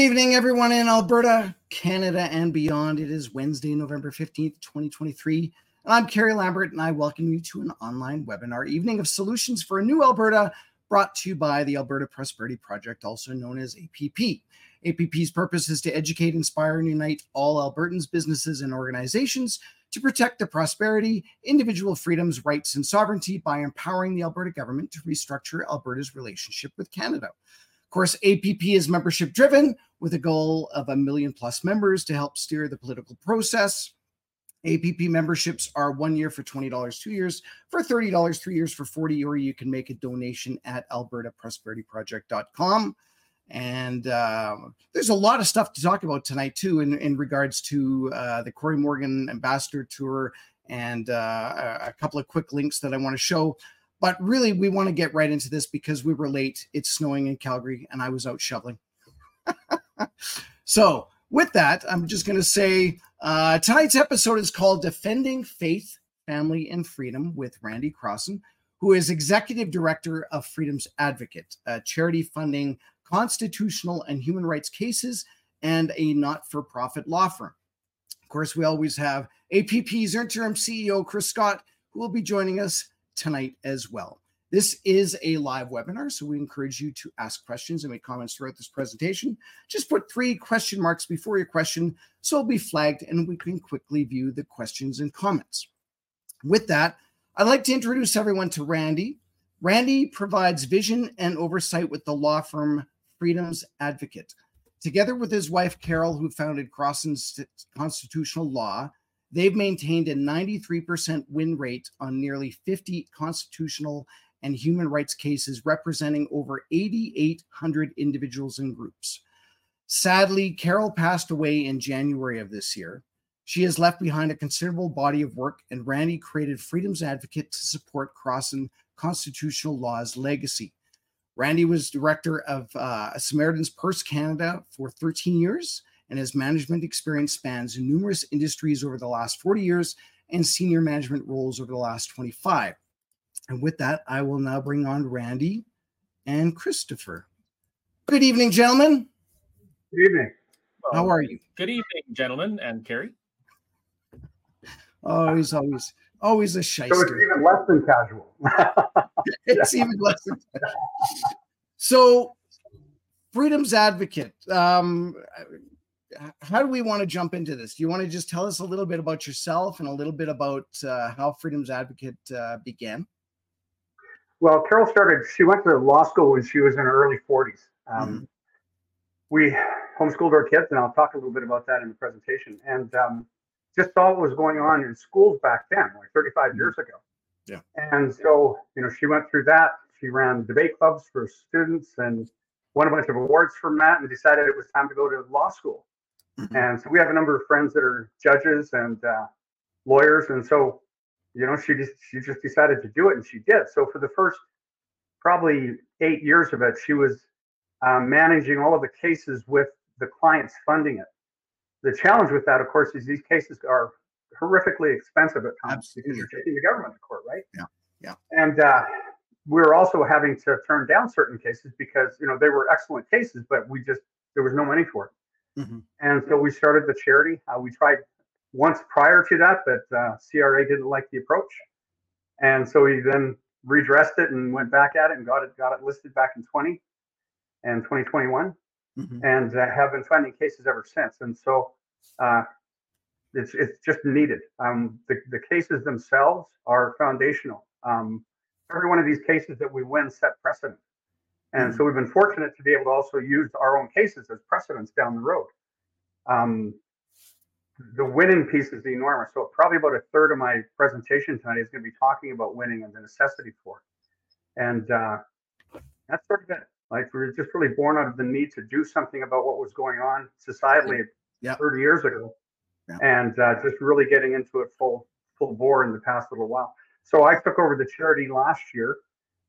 Good evening, everyone in Alberta, Canada, and beyond. It is Wednesday, November 15th, 2023. And I'm Kerry Lambert, and I welcome you to an online webinar evening of solutions for a new Alberta brought to you by the Alberta Prosperity Project, also known as APP. APP's purpose is to educate, inspire, and unite all Albertans, businesses, and organizations to protect the prosperity, individual freedoms, rights, and sovereignty by empowering the Alberta government to restructure Alberta's relationship with Canada. Of course, APP is membership driven with a goal of a million plus members to help steer the political process. APP memberships are one year for $20, two years for $30, three years for 40 or you can make a donation at albertaprosperityproject.com. And uh, there's a lot of stuff to talk about tonight, too, in, in regards to uh, the Cory Morgan Ambassador Tour and uh, a couple of quick links that I want to show. But really, we want to get right into this because we were late. It's snowing in Calgary, and I was out shoveling. so, with that, I'm just going to say uh, tonight's episode is called Defending Faith, Family, and Freedom with Randy Crosson, who is Executive Director of Freedom's Advocate, a charity funding constitutional and human rights cases and a not for profit law firm. Of course, we always have APP's interim CEO, Chris Scott, who will be joining us tonight as well. This is a live webinar, so we encourage you to ask questions and make comments throughout this presentation. Just put three question marks before your question so it'll be flagged and we can quickly view the questions and comments. With that, I'd like to introduce everyone to Randy. Randy provides vision and oversight with the law firm Freedom's Advocate. Together with his wife, Carol, who founded Crosson's Constitutional Law, they've maintained a 93% win rate on nearly 50 constitutional and human rights cases representing over 8,800 individuals and groups. Sadly, Carol passed away in January of this year. She has left behind a considerable body of work, and Randy created Freedom's Advocate to support Crosson constitutional law's legacy. Randy was director of uh, Samaritan's Purse Canada for 13 years and his management experience spans numerous industries over the last 40 years and senior management roles over the last 25. And with that, I will now bring on Randy and Christopher. Good evening, gentlemen. Good evening. How are you? Good evening, gentlemen and Kerry. he's always, always a shyster. So it's even less than casual. it's even less than casual. So, Freedom's Advocate. Um, how do we want to jump into this? Do you want to just tell us a little bit about yourself and a little bit about uh, how Freedom's Advocate uh, began? Well, Carol started, she went to law school when she was in her early 40s. Um, mm-hmm. We homeschooled our kids, and I'll talk a little bit about that in the presentation. And um, just saw what was going on in schools back then, like 35 mm-hmm. years ago. Yeah. And so, you know, she went through that. She ran debate clubs for students and won a bunch of awards from that and decided it was time to go to law school. Mm-hmm. And so we have a number of friends that are judges and uh, lawyers, and so you know she just she just decided to do it, and she did. So for the first probably eight years of it, she was um, managing all of the cases with the clients funding it. The challenge with that, of course, is these cases are horrifically expensive at times Absolutely. because you're taking the government to court, right? Yeah, yeah. And uh, we were also having to turn down certain cases because you know they were excellent cases, but we just there was no money for it. Mm-hmm. And so we started the charity. Uh, we tried once prior to that, but uh, CRA didn't like the approach, and so we then redressed it and went back at it and got it got it listed back in 20 and 2021, mm-hmm. and uh, have been finding cases ever since. And so uh, it's it's just needed. Um, the the cases themselves are foundational. Um, every one of these cases that we win set precedent. And mm-hmm. so we've been fortunate to be able to also use our own cases as precedents down the road. Um, the winning piece is enormous. So probably about a third of my presentation tonight is going to be talking about winning and the necessity for it. And uh, that's sort of it. Like we are just really born out of the need to do something about what was going on societally yeah. 30 years ago, yeah. and uh, just really getting into it full full bore in the past little while. So I took over the charity last year,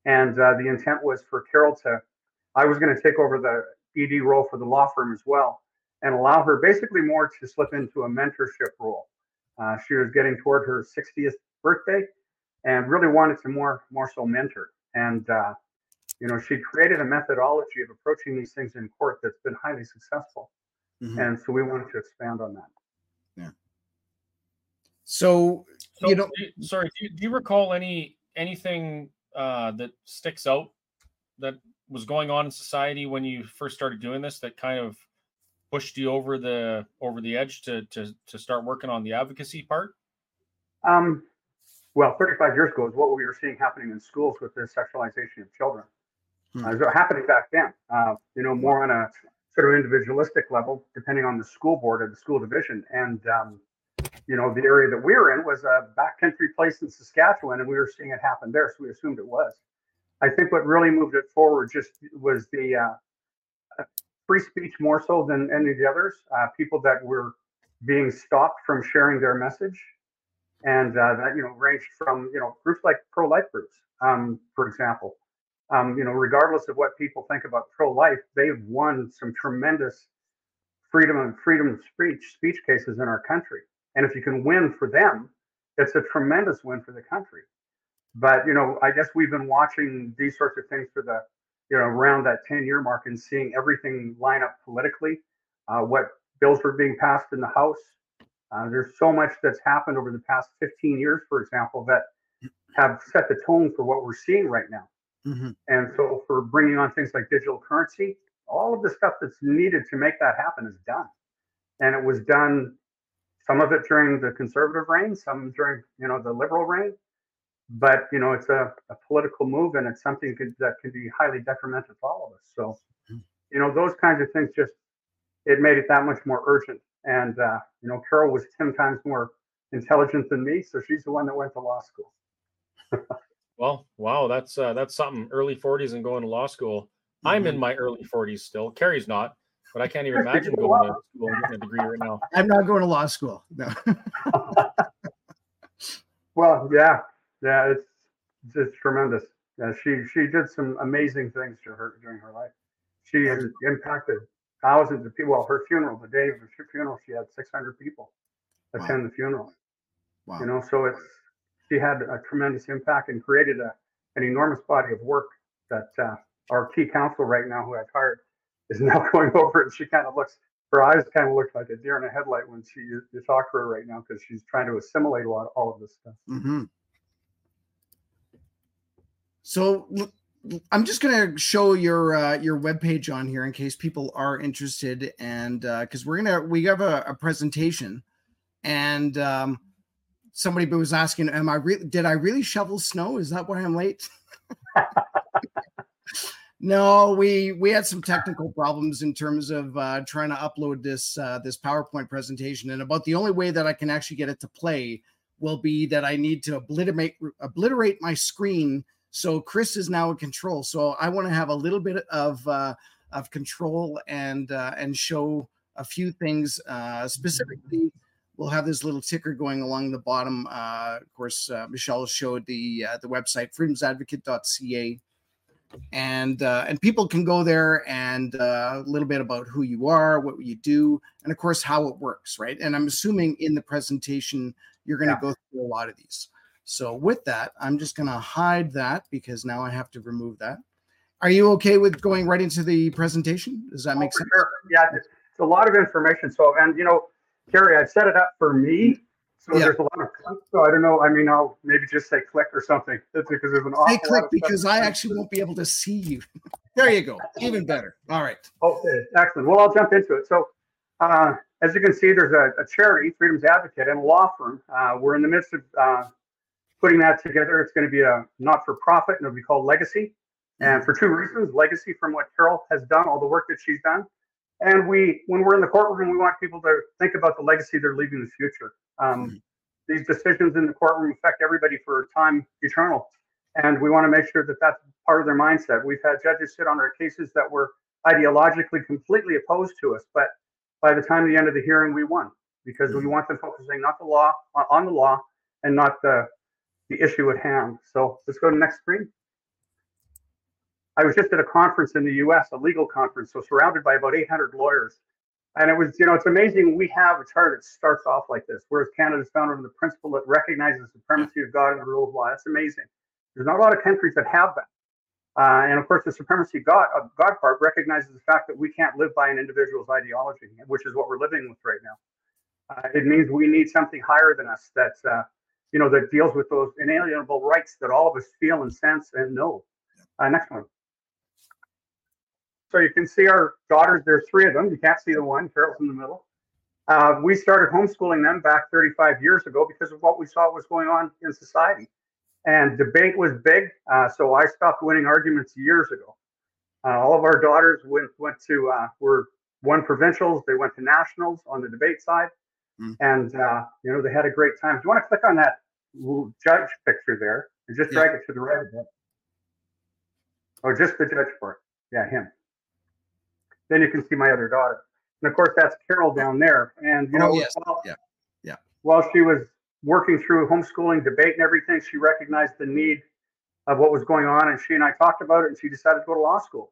and uh, the intent was for Carol to, I was going to take over the ED role for the law firm as well and allow her basically more to slip into a mentorship role. Uh, she was getting toward her 60th birthday and really wanted to more more so mentor. And uh, you know, she created a methodology of approaching these things in court that's been highly successful. Mm-hmm. And so we wanted to expand on that. Yeah. So, so you know, sorry, do you, do you recall any anything uh, that sticks out that was going on in society when you first started doing this that kind of pushed you over the over the edge to to to start working on the advocacy part? Um, well, 35 years ago is what we were seeing happening in schools with the sexualization of children. Hmm. Uh, happening back then. Uh, you know, more on a sort of individualistic level, depending on the school board or the school division. And um, you know, the area that we were in was a backcountry place in Saskatchewan, and we were seeing it happen there, so we assumed it was. I think what really moved it forward just was the uh, free speech more so than any of the others. Uh, people that were being stopped from sharing their message, and uh, that you know ranged from you know groups like pro-life groups, um, for example. Um, you know, regardless of what people think about pro-life, they've won some tremendous freedom and freedom of speech speech cases in our country. And if you can win for them, it's a tremendous win for the country. But you know, I guess we've been watching these sorts of things for the you know around that 10 year mark and seeing everything line up politically, uh, what bills were being passed in the House. Uh, there's so much that's happened over the past 15 years, for example, that have set the tone for what we're seeing right now. Mm-hmm. And so, for bringing on things like digital currency, all of the stuff that's needed to make that happen is done. And it was done, some of it during the conservative reign, some during you know the liberal reign. But you know, it's a, a political move, and it's something could, that can be highly detrimental to all of us. So, mm-hmm. you know, those kinds of things just it made it that much more urgent. And uh, you know, Carol was ten times more intelligent than me, so she's the one that went to law school. Well, wow, that's uh, that's something. Early 40s and going to law school. Mm-hmm. I'm in mm-hmm. my early 40s still. Kerry's not, but I can't even imagine going to school and getting a degree right now. I'm not going to law school. No. well, yeah, yeah, it's it's tremendous. Yeah, she she did some amazing things to her during her life. She has impacted thousands of people. Well, her funeral, the day of her funeral, she had 600 people attend wow. the funeral. Wow. You know, so it's she had a tremendous impact and created a, an enormous body of work that uh, our key counsel right now, who I've hired, is now going over it. She kind of looks, her eyes kind of look like a deer in a headlight when she you, you talk to her right now because she's trying to assimilate a lot all of this stuff. Mm-hmm. So I'm just going to show your uh, your webpage on here in case people are interested, and because uh, we're gonna we have a, a presentation, and um, somebody was asking, "Am I really? Did I really shovel snow? Is that why I'm late?" no, we we had some technical problems in terms of uh, trying to upload this uh, this PowerPoint presentation, and about the only way that I can actually get it to play will be that I need to obliterate obliterate my screen. So Chris is now in control. So I want to have a little bit of uh, of control and uh, and show a few things uh, specifically we'll have this little ticker going along the bottom. Uh, of course, uh, Michelle showed the uh, the website freedomsadvocate.ca, and uh, and people can go there and uh, a little bit about who you are, what you do, and of course how it works, right? And I'm assuming in the presentation you're going to yeah. go through a lot of these. So with that, I'm just going to hide that because now I have to remove that. Are you okay with going right into the presentation? Does that oh, make sense? Sure. Yeah, it's, a lot of information. So, and you know, Kerry, I've set it up for me. So yeah. there's a lot of clicks. So I don't know. I mean, I'll maybe just say click or something. That's because there's an awful Say click because I actually won't be able to see you. there you go. Even better. All right. Okay. Excellent. Well, I'll jump into it. So uh, as you can see, there's a, a, charity, Freedom's Advocate, and a law firm. Uh, we're in the midst of uh, putting that together. It's going to be a not-for-profit, and it'll be called Legacy. And mm-hmm. for two reasons: legacy from what Carol has done, all the work that she's done, and we, when we're in the courtroom, we want people to think about the legacy they're leaving in the future. Um, mm-hmm. These decisions in the courtroom affect everybody for time eternal, and we want to make sure that that's part of their mindset. We've had judges sit on our cases that were ideologically completely opposed to us, but by the time the end of the hearing, we won because we want them focusing not the law on the law and not the the issue at hand. So let's go to the next screen. I was just at a conference in the US, a legal conference, so surrounded by about 800 lawyers. And it was, you know, it's amazing we have a chart that starts off like this, whereas Canada is founded on the principle that recognizes the supremacy of God and the rule of law. That's amazing. There's not a lot of countries that have that. Uh, and of course, the supremacy God, uh, God part recognizes the fact that we can't live by an individual's ideology, which is what we're living with right now. Uh, it means we need something higher than us that, uh, you know, that deals with those inalienable rights that all of us feel and sense and know. Uh, next one. So you can see our daughters. There's three of them. You can't see the one. Carol's in the middle. Uh, we started homeschooling them back 35 years ago because of what we saw was going on in society and debate was big. Uh, so I stopped winning arguments years ago. Uh, all of our daughters went went to uh, were won provincials. They went to nationals on the debate side, mm. and uh, you know they had a great time. Do you want to click on that judge picture there and just drag it to the right a bit? Oh, just the judge part. Yeah, him. Then you can see my other daughter, and of course that's Carol down there. And you oh, know, yes. while, yeah, yeah. While she was working through homeschooling debate and everything, she recognized the need of what was going on, and she and I talked about it, and she decided to go to law school.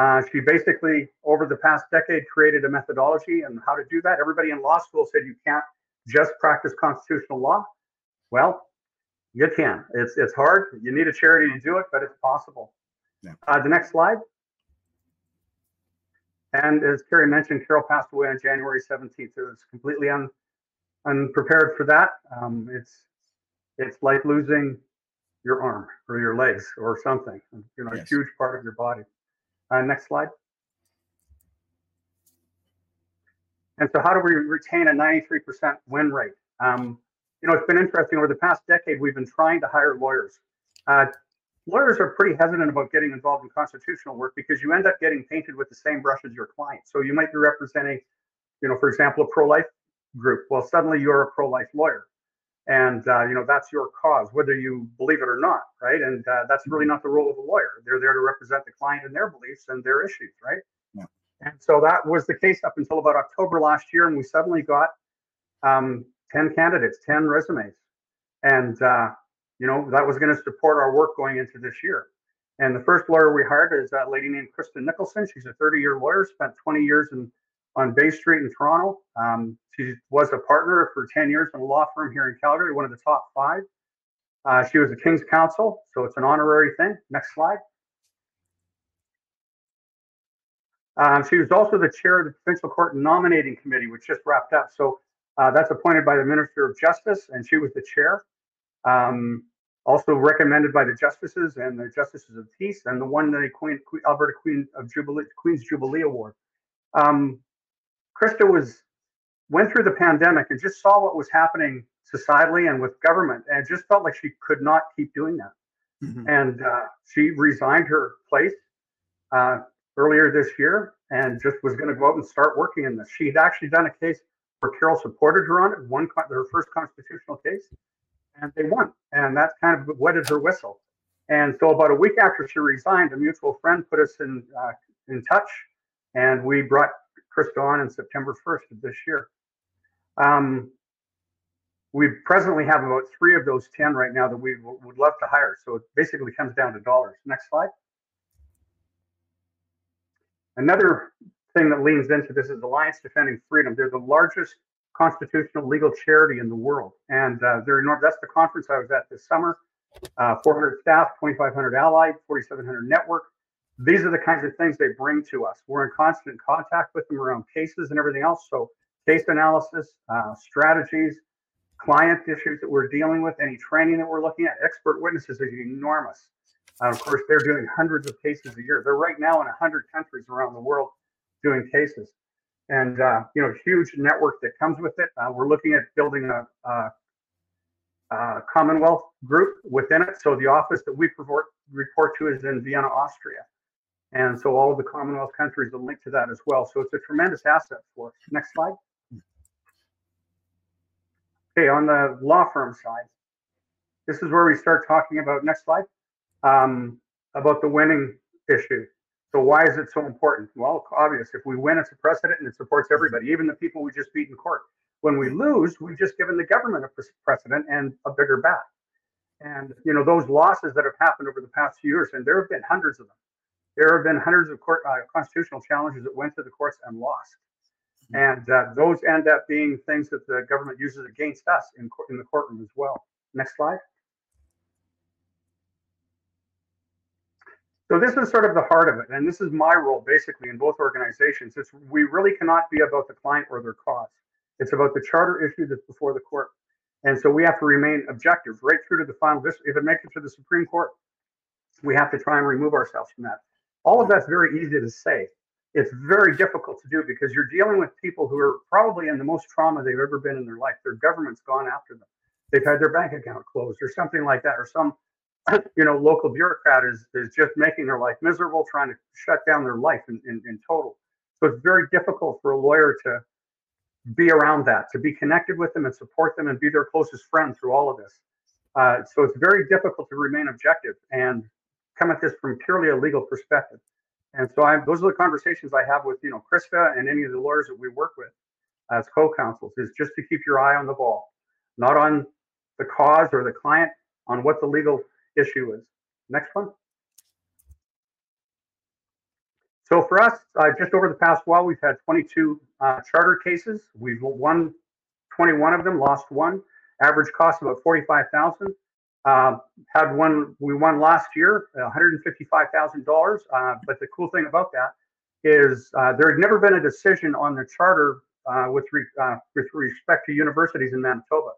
Uh, she basically, over the past decade, created a methodology and how to do that. Everybody in law school said you can't just practice constitutional law. Well, you can. It's it's hard. You need a charity to do it, but it's possible. Yeah. Uh, the next slide. And as Kerry mentioned, Carol passed away on January 17th. It was completely un, unprepared for that. Um, it's it's like losing your arm or your legs or something. You know, yes. a huge part of your body. Uh, next slide. And so, how do we retain a 93% win rate? Um, you know, it's been interesting over the past decade. We've been trying to hire lawyers. Uh, lawyers are pretty hesitant about getting involved in constitutional work because you end up getting painted with the same brush as your client. So you might be representing, you know, for example, a pro-life group. Well, suddenly you're a pro-life lawyer, and uh, you know that's your cause, whether you believe it or not, right? And uh, that's really not the role of a lawyer. They're there to represent the client and their beliefs and their issues, right? Yeah. And so that was the case up until about October last year, and we suddenly got um, ten candidates, ten resumes, and uh, you know that was going to support our work going into this year. And the first lawyer we hired is a lady named Kristen Nicholson. She's a 30-year lawyer, spent 20 years in on Bay Street in Toronto. Um, she was a partner for 10 years in a law firm here in Calgary, one of the top five. Uh, she was a King's Counsel, so it's an honorary thing. Next slide. Um, she was also the chair of the Provincial Court Nominating Committee, which just wrapped up. So uh, that's appointed by the Minister of Justice, and she was the chair. Um, also recommended by the justices and the justices of peace, and the one the Queen, Alberta Queen of Jubilee Queen's Jubilee Award. Um, Krista was went through the pandemic and just saw what was happening societally and with government, and just felt like she could not keep doing that. Mm-hmm. And uh, she resigned her place uh, earlier this year and just was going to go out and start working in this. She had actually done a case where Carol supported her on it, one her first constitutional case, and they won. And that kind of wetted her whistle. And so about a week after she resigned, a mutual friend put us in uh, in touch, and we brought Krista on in September 1st of this year. Um, we presently have about three of those 10 right now that we would love to hire. So it basically comes down to dollars. Next slide. Another thing that leans into this is Alliance Defending Freedom. They're the largest constitutional legal charity in the world. And uh, they're enormous. That's the conference I was at this summer. Uh, 400 staff, 2,500 allied, 4,700 network these are the kinds of things they bring to us. We're in constant contact with them around cases and everything else. So, case analysis, uh, strategies, client issues that we're dealing with, any training that we're looking at, expert witnesses are enormous. Uh, of course, they're doing hundreds of cases a year. They're right now in 100 countries around the world doing cases. And, uh, you know, huge network that comes with it. Uh, we're looking at building a, a, Commonwealth group within it. So the office that we report, report to is in Vienna, Austria. And so all of the Commonwealth countries will link to that as well. So it's a tremendous asset for us. Next slide. Okay, on the law firm side, this is where we start talking about, next slide, um, about the winning issue. So why is it so important? Well, obvious. If we win, it's a precedent and it supports everybody, even the people we just beat in court. When we lose, we've just given the government a precedent and a bigger bat. And you know those losses that have happened over the past few years, and there have been hundreds of them there have been hundreds of court, uh, constitutional challenges that went to the courts and lost. Mm-hmm. And uh, those end up being things that the government uses against us in, in the courtroom as well. Next slide. So this is sort of the heart of it, and this is my role basically in both organizations. It's we really cannot be about the client or their cause. It's about the charter issue that's before the court, and so we have to remain objective right through to the final. This if it makes it to the Supreme Court, we have to try and remove ourselves from that. All of that's very easy to say. It's very difficult to do because you're dealing with people who are probably in the most trauma they've ever been in their life. Their government's gone after them. They've had their bank account closed or something like that, or some you know, local bureaucrat is is just making their life miserable, trying to shut down their life in, in, in total. So it's very difficult for a lawyer to be around that, to be connected with them and support them and be their closest friend through all of this. Uh, so it's very difficult to remain objective and come at this from purely a legal perspective. And so I, those are the conversations I have with, you know, Krista and any of the lawyers that we work with as co-counsels is just to keep your eye on the ball, not on the cause or the client, on what the legal issue is. Next one. So for us, uh, just over the past while, we've had 22 uh, charter cases. We've won 21 of them, lost one. Average cost about 45,000. Uh, had one we won last year, $155,000. Uh, but the cool thing about that is uh, there had never been a decision on the charter uh, with re, with respect to universities in Manitoba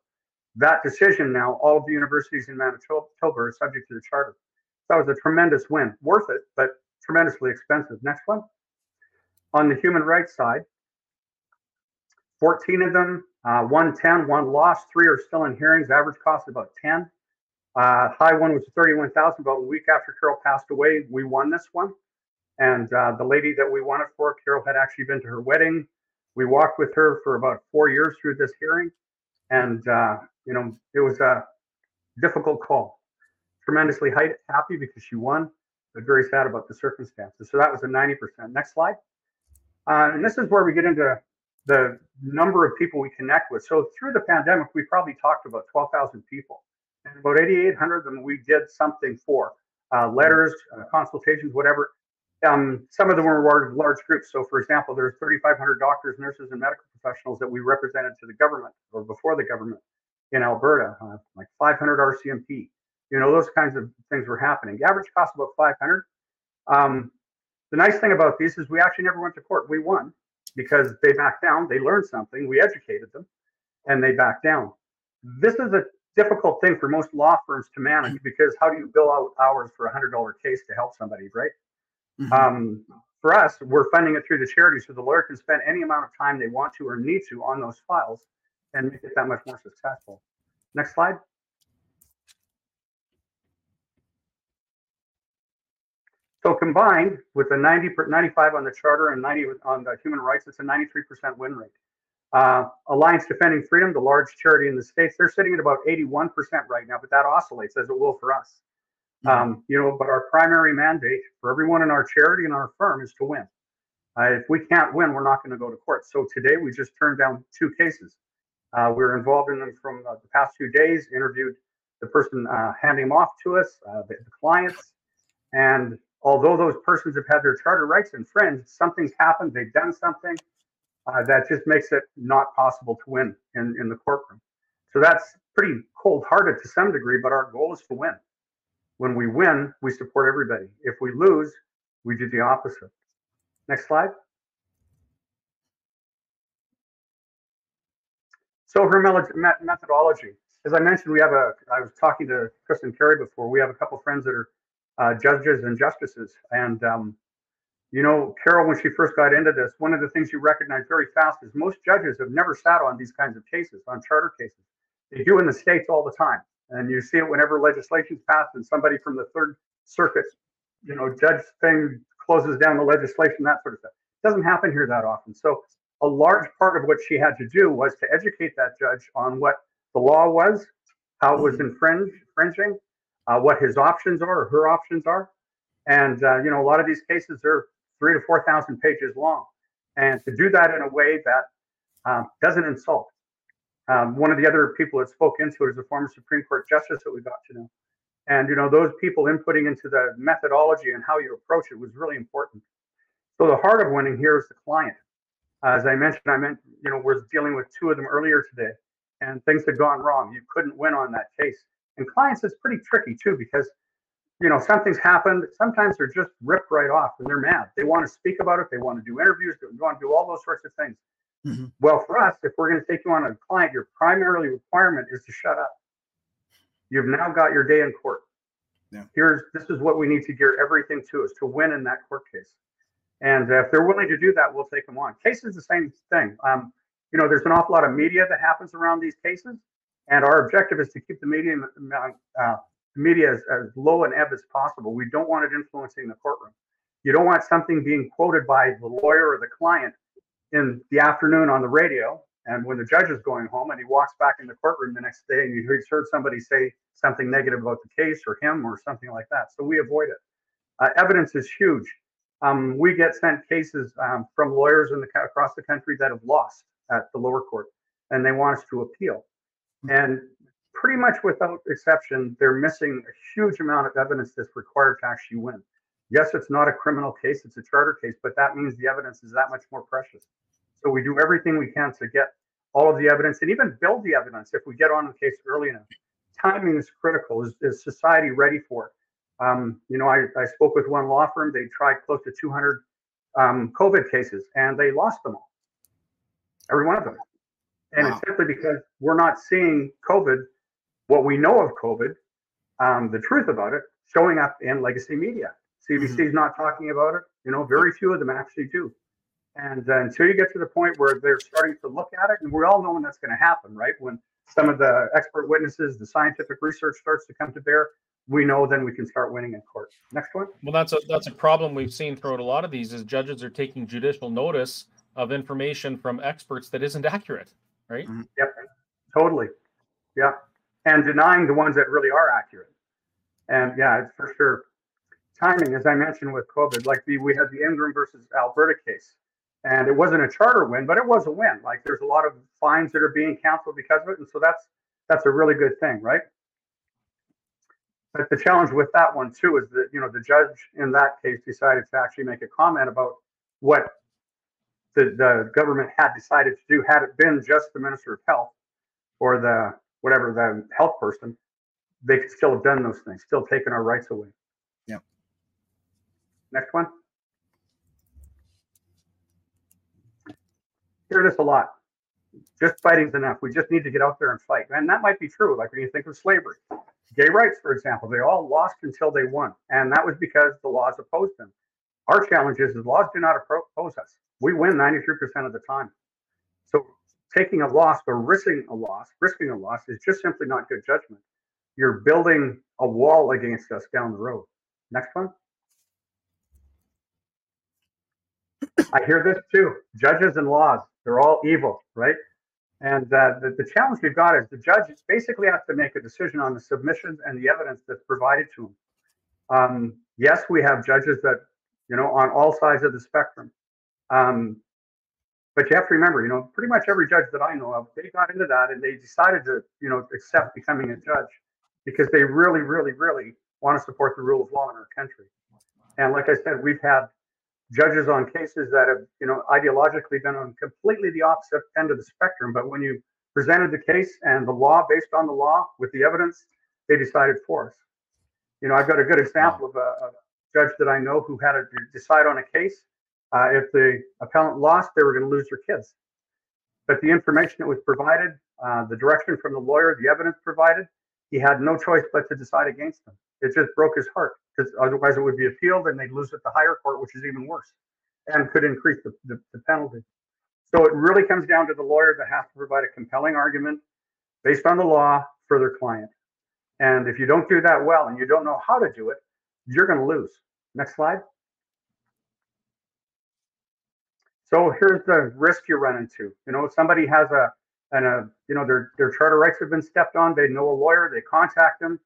that decision now, all of the universities in Manitoba are subject to the charter. That was a tremendous win. Worth it, but tremendously expensive. Next one. On the human rights side, 14 of them, uh, one 10, one lost, three are still in hearings. Average cost about 10. Uh, high one was 31,000. but a week after Carol passed away, we won this one. And uh, the lady that we won it for, Carol had actually been to her wedding. We walked with her for about four years through this hearing. And uh, you know, it was a difficult call. Tremendously happy because she won, but very sad about the circumstances. So that was a 90%. Next slide. Uh, and this is where we get into the number of people we connect with. So through the pandemic, we probably talked about 12,000 people, about 8,800 of them we did something for uh, letters, uh, consultations, whatever. Um, some of them were large, large groups. So, for example, there's 3,500 doctors, nurses, and medical professionals that we represented to the government or before the government in Alberta, uh, like 500 RCMP. You know, those kinds of things were happening. The average cost about 500. Um, the nice thing about these is we actually never went to court. We won because they backed down. They learned something. We educated them, and they backed down. This is a difficult thing for most law firms to manage because how do you bill out hours for a hundred dollar case to help somebody, right? Mm-hmm. Um, for us, we're funding it through the charity, so the lawyer can spend any amount of time they want to or need to on those files and make it that much more successful. Next slide. So combined with the 90, 95 on the charter and 90 on the human rights, it's a 93% win rate. Uh, Alliance Defending Freedom, the large charity in the States, they're sitting at about 81% right now, but that oscillates as it will for us. Mm-hmm. Um, you know, but our primary mandate for everyone in our charity and our firm is to win. Uh, if we can't win, we're not going to go to court. So today we just turned down two cases. Uh, we were involved in them from uh, the past few days, interviewed the person uh, handing them off to us, uh, the, the, clients. And although those persons have had their charter rights infringed, something's happened, they've done something uh, that just makes it not possible to win in, in the courtroom. So that's pretty cold hearted to some degree, but our goal is to win. When we win, we support everybody. If we lose, we do the opposite. Next slide. So her methodology, as I mentioned, we have a, I was talking to Kristen Kerry before, we have a couple friends that are uh, judges and justices. And, um, you know, Carol, when she first got into this, one of the things you recognize very fast is most judges have never sat on these kinds of cases, on charter cases. They do in the States all the time. And you see it whenever legislation's passed and somebody from the third circuit, you know, judge thing closes down the legislation, that sort of stuff. It doesn't happen here that often. So a large part of what she had to do was to educate that judge on what the law was, how it was mm-hmm. infringing, uh, what his options are, or her options are. And, uh, you know, a lot of these cases are three to 4,000 pages long. And to do that in a way that um, doesn't insult. Um, one of the other people that spoke into it is a former Supreme Court justice that we got to know. And, you know, those people inputting into the methodology and how you approach it was really important. So the heart of winning here is the client. Uh, as I mentioned, I meant, you know, we're dealing with two of them earlier today, and things had gone wrong. You couldn't win on that case. And clients is pretty tricky too, because you know, something's happened. Sometimes they're just ripped right off and they're mad. They want to speak about it. They want to do interviews. They want to do all those sorts of things. Mm-hmm. Well, for us, if we're going to take you on a client, your primary requirement is to shut up. You've now got your day in court. Yeah. Here's this is what we need to gear everything to is to win in that court case. And if they're willing to do that, we'll take them on. Case is the same thing. Um, you know, there's an awful lot of media that happens around these cases, and our objective is to keep the media uh, media as, as low and ebb as possible. We don't want it influencing the courtroom. You don't want something being quoted by the lawyer or the client in the afternoon on the radio, and when the judge is going home and he walks back in the courtroom the next day and he's heard somebody say something negative about the case or him or something like that. So we avoid it. Uh, evidence is huge. Um, we get sent cases um, from lawyers in the across the country that have lost at the lower court, and they want us to appeal. And pretty much without exception, they're missing a huge amount of evidence that's required to actually win. Yes, it's not a criminal case; it's a charter case, but that means the evidence is that much more precious. So we do everything we can to get all of the evidence and even build the evidence if we get on the case early enough. Timing is critical. Is, is society ready for it? Um, you know, I, I spoke with one law firm. They tried close to 200 um, COVID cases and they lost them all, every one of them. And wow. it's simply because we're not seeing COVID, what we know of COVID, um, the truth about it, showing up in legacy media. CBC is mm-hmm. not talking about it. You know, very few of them actually do. And uh, until you get to the point where they're starting to look at it, and we all know when that's going to happen, right? When some of the expert witnesses, the scientific research starts to come to bear, we know then we can start winning in court. Next one. Well, that's a that's a problem we've seen throughout a lot of these is judges are taking judicial notice of information from experts that isn't accurate, right? Mm-hmm. Yep, totally. Yeah, and denying the ones that really are accurate. And yeah, it's for sure. Timing, as I mentioned with COVID, like the we had the Ingram versus Alberta case and it wasn't a charter win, but it was a win. Like there's a lot of fines that are being canceled because of it, and so that's that's a really good thing, right? But the challenge with that one too is that you know the judge in that case decided to actually make a comment about what the, the government had decided to do. Had it been just the minister of health or the whatever the health person, they could still have done those things, still taken our rights away. Yeah. Next one. hear this a lot. Just fighting's enough. We just need to get out there and fight. And that might be true. Like when you think of slavery, gay rights, for example, they all lost until they won. And that was because the laws opposed them. Our challenge is the laws do not oppose us. We win 93% of the time. So taking a loss or risking a loss, risking a loss is just simply not good judgment. You're building a wall against us down the road. Next one. I hear this too. Judges and laws. They're all evil, right? And uh, the, the challenge we've got is the judge basically has to make a decision on the submissions and the evidence that's provided to him. Um, yes, we have judges that, you know, on all sides of the spectrum. Um, but you have to remember, you know, pretty much every judge that I know of, they got into that and they decided to, you know, accept becoming a judge because they really, really, really want to support the rule of law in our country. And like I said, we've had judges on cases that have, you know, ideologically been on completely the opposite end of the spectrum. But when you presented the case and the law based on the law with the evidence, they decided for us. You know, I've got a good example of a, a judge that I know who had to decide on a case. Uh, if the appellant lost, they were going to lose their kids. But the information that was provided, uh, the direction from the lawyer, the evidence provided, he had no choice but to decide against them. It just broke his heart because otherwise it would be appealed and they'd lose at the higher court, which is even worse and could increase the, the, the penalty. So it really comes down to the lawyer that has to provide a compelling argument based on the law for their client. And if you don't do that well and you don't know how to do it, you're going to lose. Next slide. So here's the risk you run into. You know, somebody has a and a you know their their charter rights have been stepped on, they know a lawyer, they contact them,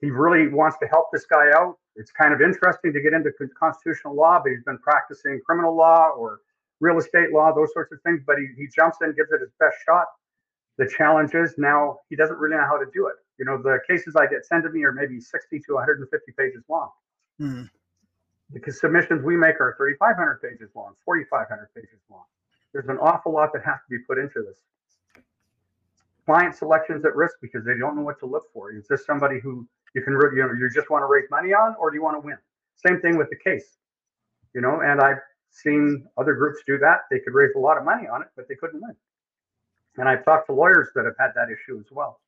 he really wants to help this guy out. It's kind of interesting to get into constitutional law, but he's been practicing criminal law or real estate law, those sorts of things. But he, he jumps in, gives it his best shot. The challenge is now he doesn't really know how to do it. You know, the cases I get sent to me are maybe 60 to 150 pages long. Mm-hmm. Because submissions we make are 3,500 pages long, 4,500 pages long. There's an awful lot that has to be put into this. Client selections at risk because they don't know what to look for. Is this somebody who You can, you know, you just want to raise money on, or do you want to win? Same thing with the case, you know. And I've seen other groups do that. They could raise a lot of money on it, but they couldn't win. And I've talked to lawyers that have had that issue as well,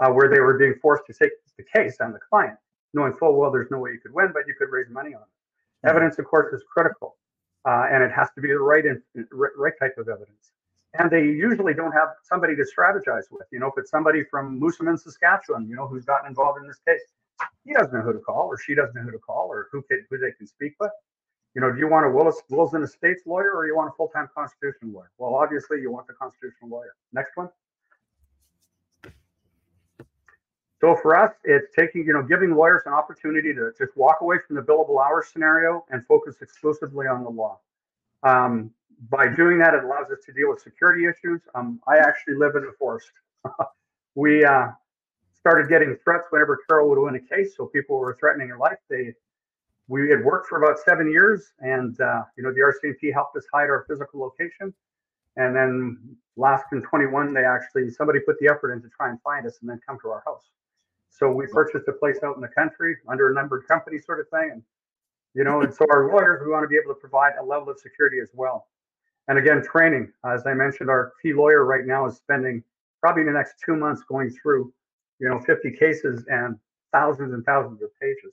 uh, where they were being forced to take the case on the client, knowing full well there's no way you could win, but you could raise money on it. Evidence, of course, is critical, uh, and it has to be the right in, right type of evidence. And they usually don't have somebody to strategize with. You know, if it's somebody from Moosomin, Saskatchewan, you know, who's gotten involved in this case, he doesn't know who to call, or she doesn't know who to call, or who can, who they can speak with. You know, do you want a Willis, Wills and Estates lawyer, or you want a full-time constitutional lawyer? Well, obviously, you want the constitutional lawyer. Next one. So for us, it's taking, you know, giving lawyers an opportunity to just walk away from the billable hours scenario and focus exclusively on the law. Um, by doing that, it allows us to deal with security issues. Um, I actually live in the forest. we uh, started getting threats whenever Carol would win a case, so people were threatening her life. They, we had worked for about seven years, and uh, you know, the RCMP helped us hide our physical location. And then last in 21, they actually somebody put the effort in to try and find us and then come to our house. So we purchased a place out in the country under a numbered company sort of thing. And, you know, and so our lawyers, we want to be able to provide a level of security as well. And again, training. As I mentioned, our key lawyer right now is spending probably the next two months going through, you know, 50 cases and thousands and thousands of pages.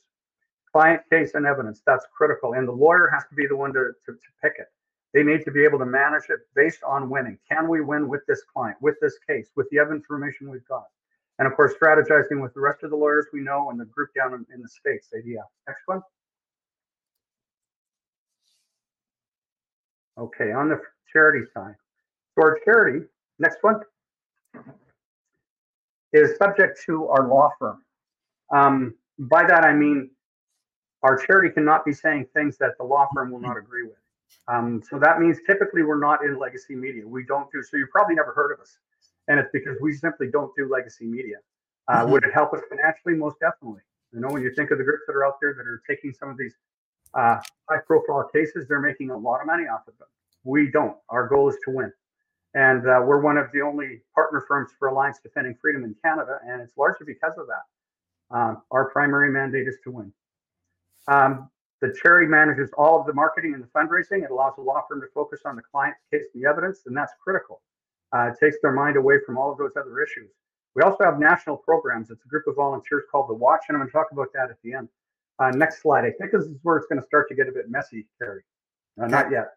Client case and evidence, that's critical. And the lawyer has to be the one to, to, to pick it. They need to be able to manage it based on winning. Can we win with this client, with this case, with the information we've got? And of course, strategizing with the rest of the lawyers we know and the group down in, in the States, ADF. Next one. Okay, on the charity side. So our charity, next one, is subject to our law firm. Um, by that I mean our charity cannot be saying things that the law firm will not agree with. Um, so that means typically we're not in legacy media. We don't do so. You probably never heard of us and it's because we simply don't do legacy media. Uh, mm-hmm. Would it help us financially? Most definitely. You know, when you think of the groups that are out there that are taking some of these uh, high-profile cases, they're making a lot of money off of them. We don't. Our goal is to win, and uh, we're one of the only partner firms for Alliance Defending Freedom in Canada, and it's largely because of that. Um, our primary mandate is to win. Um, the charity manages all of the marketing and the fundraising. It allows the law firm to focus on the client, case, and the evidence, and that's critical uh, takes their mind away from all of those other issues. We also have national programs. It's a group of volunteers called the Watch, and I'm going to talk about that at the end. Uh, next slide. I think this is where it's going to start to get a bit messy, Terry. Uh, not yet.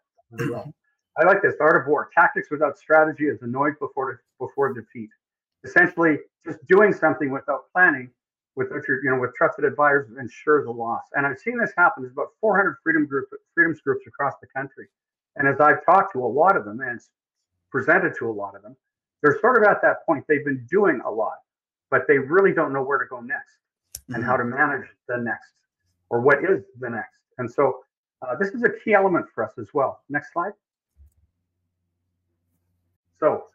I like this. Art of War. Tactics without strategy is annoyed before before defeat. Essentially, just doing something without planning, without your, you know, with trusted advisors ensures a loss. And I've seen this happen. There's about 400 freedom group freedoms groups across the country, and as I've talked to a lot of them, and presented to a lot of them, they're sort of at that point. They've been doing a lot, but they really don't know where to go next mm-hmm. and how to manage the next or what is the next. And so uh, this is a key element for us as well. Next slide. So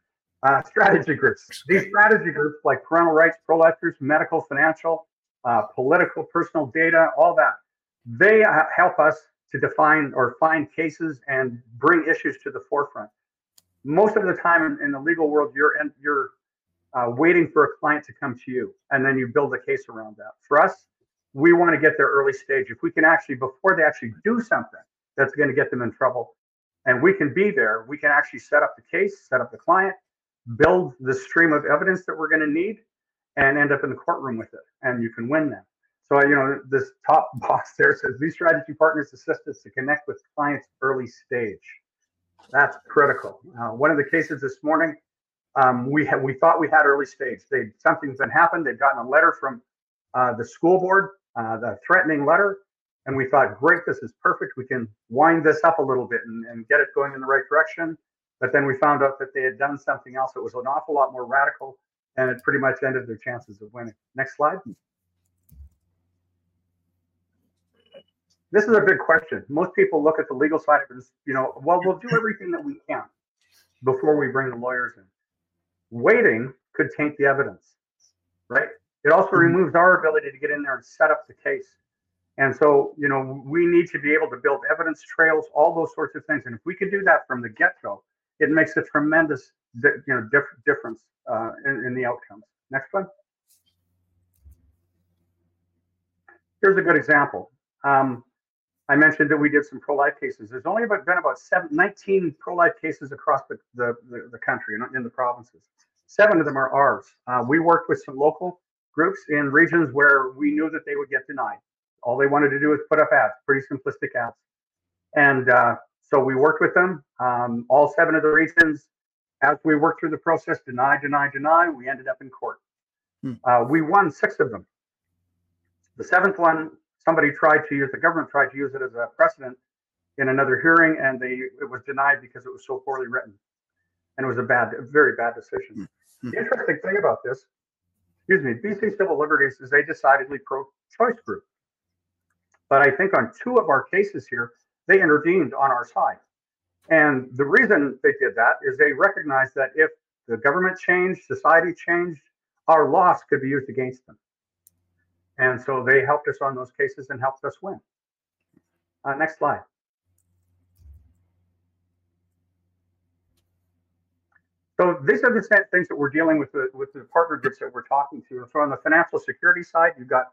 uh, strategy groups. These strategy groups like parental rights, pro-lifers, medical, financial, uh, political, personal data, all that, they uh, help us to define or find cases and bring issues to the forefront most of the time in, the legal world, you're in, you're uh, waiting for a client to come to you, and then you build a case around that. For us, we want to get there early stage. If we can actually, before they actually do something that's going to get them in trouble, and we can be there, we can actually set up the case, set up the client, build the stream of evidence that we're going to need, and end up in the courtroom with it, and you can win them. So, you know, this top box there says these strategy partners assist us to connect with clients early stage. That's critical. Uh, one of the cases this morning, um, we had, we thought we had early stage. They something's been happened. They've gotten a letter from uh, the school board, uh, the threatening letter, and we thought, great, this is perfect. We can wind this up a little bit and, and get it going in the right direction. But then we found out that they had done something else that was an awful lot more radical, and it pretty much ended their chances of winning. Next slide. This is a big question. Most people look at the legal side of it you know, well, we'll do everything that we can before we bring the lawyers in. Waiting could taint the evidence, right? It also mm-hmm. removes our ability to get in there and set up the case. And so, you know, we need to be able to build evidence trails, all those sorts of things. And if we can do that from the get-go, it makes a tremendous, you know, diff- difference uh, in, in the outcomes. Next one. here's a good example. Um, I mentioned that we did some pro-life cases. There's only about, been about seven, 19 pro-life cases across the, the, the, the country and in the provinces. Seven of them are ours. Uh, we worked with some local groups in regions where we knew that they would get denied. All they wanted to do was put up ads, pretty simplistic ads. And uh, so we worked with them. Um, all seven of the regions, as we worked through the process, deny, deny, deny, we ended up in court. Hmm. Uh, we won six of them. The seventh one, somebody tried to use, the government tried to use it as a precedent in another hearing, and they it was denied because it was so poorly written. And it was a bad, a very bad decision. Hmm. The interesting thing about this, excuse me, BC Civil Liberties is a decidedly pro choice group. But I think on two of our cases here, they intervened on our side. And the reason they did that is they recognized that if the government changed, society changed, our loss could be used against them. And so they helped us on those cases and helped us win. Uh, next slide. So these are the things that we're dealing with the, with the partner groups that we're talking to. So on the financial security side, you've got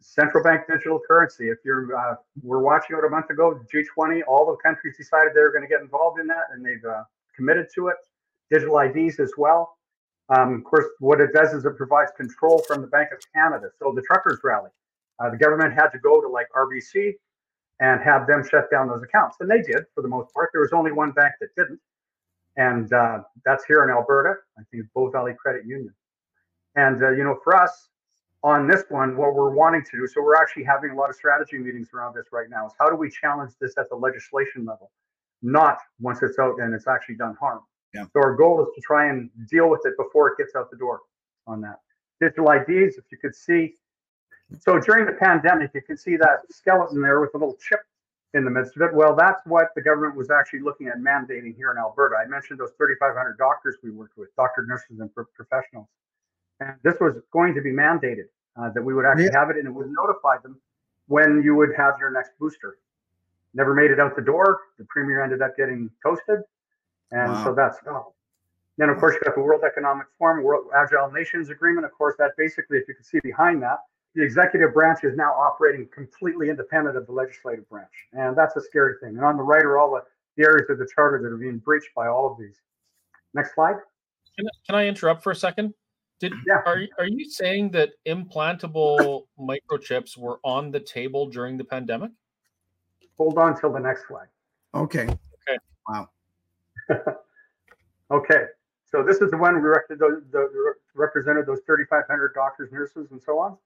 central bank digital currency. If you're, uh, we're watching it a month ago, G20, all the countries decided they were going to get involved in that, and they've uh, committed to it. Digital IDs as well. Um, of course, what it does is it provides control from the Bank of Canada. So the truckers rally, uh, the government had to go to like RBC and have them shut down those accounts, and they did for the most part. There was only one bank that didn't, and uh, that's here in Alberta. I think Bow Valley Credit Union. And uh, you know, for us, on this one, what we're wanting to do, so we're actually having a lot of strategy meetings around this right now, is how do we challenge this at the legislation level, not once it's out and it's actually done harm. Yeah. So our goal is to try and deal with it before it gets out the door on that. Digital IDs, if you could see. So during the pandemic, you can see that skeleton there with a little chip in the midst of it. Well, that's what the government was actually looking at mandating here in Alberta. I mentioned those 3,500 doctors we worked with, doctor, nurses, and professionals. And this was going to be mandated uh, that we would actually yeah. have it and it would notify them when you would have your next booster. Never made it out the door. The premier ended up getting toasted. And wow. so that's stopped. Then, of course, you got the World Economic Forum, World Agile Nations Agreement. Of course, that basically, if you can see behind that, the executive branch is now operating completely independent of the legislative branch. And that's a scary thing. And on the right are all the, the areas of the charter that are being breached by all of these. Next slide. Can, can I interrupt for a second? Did yeah. are are you saying that implantable microchips were on the table during the pandemic? Hold on till the next slide. Okay. Okay. Wow. okay. So this is the one we represented those, the, represented those 3,500 doctors, nurses, and so on.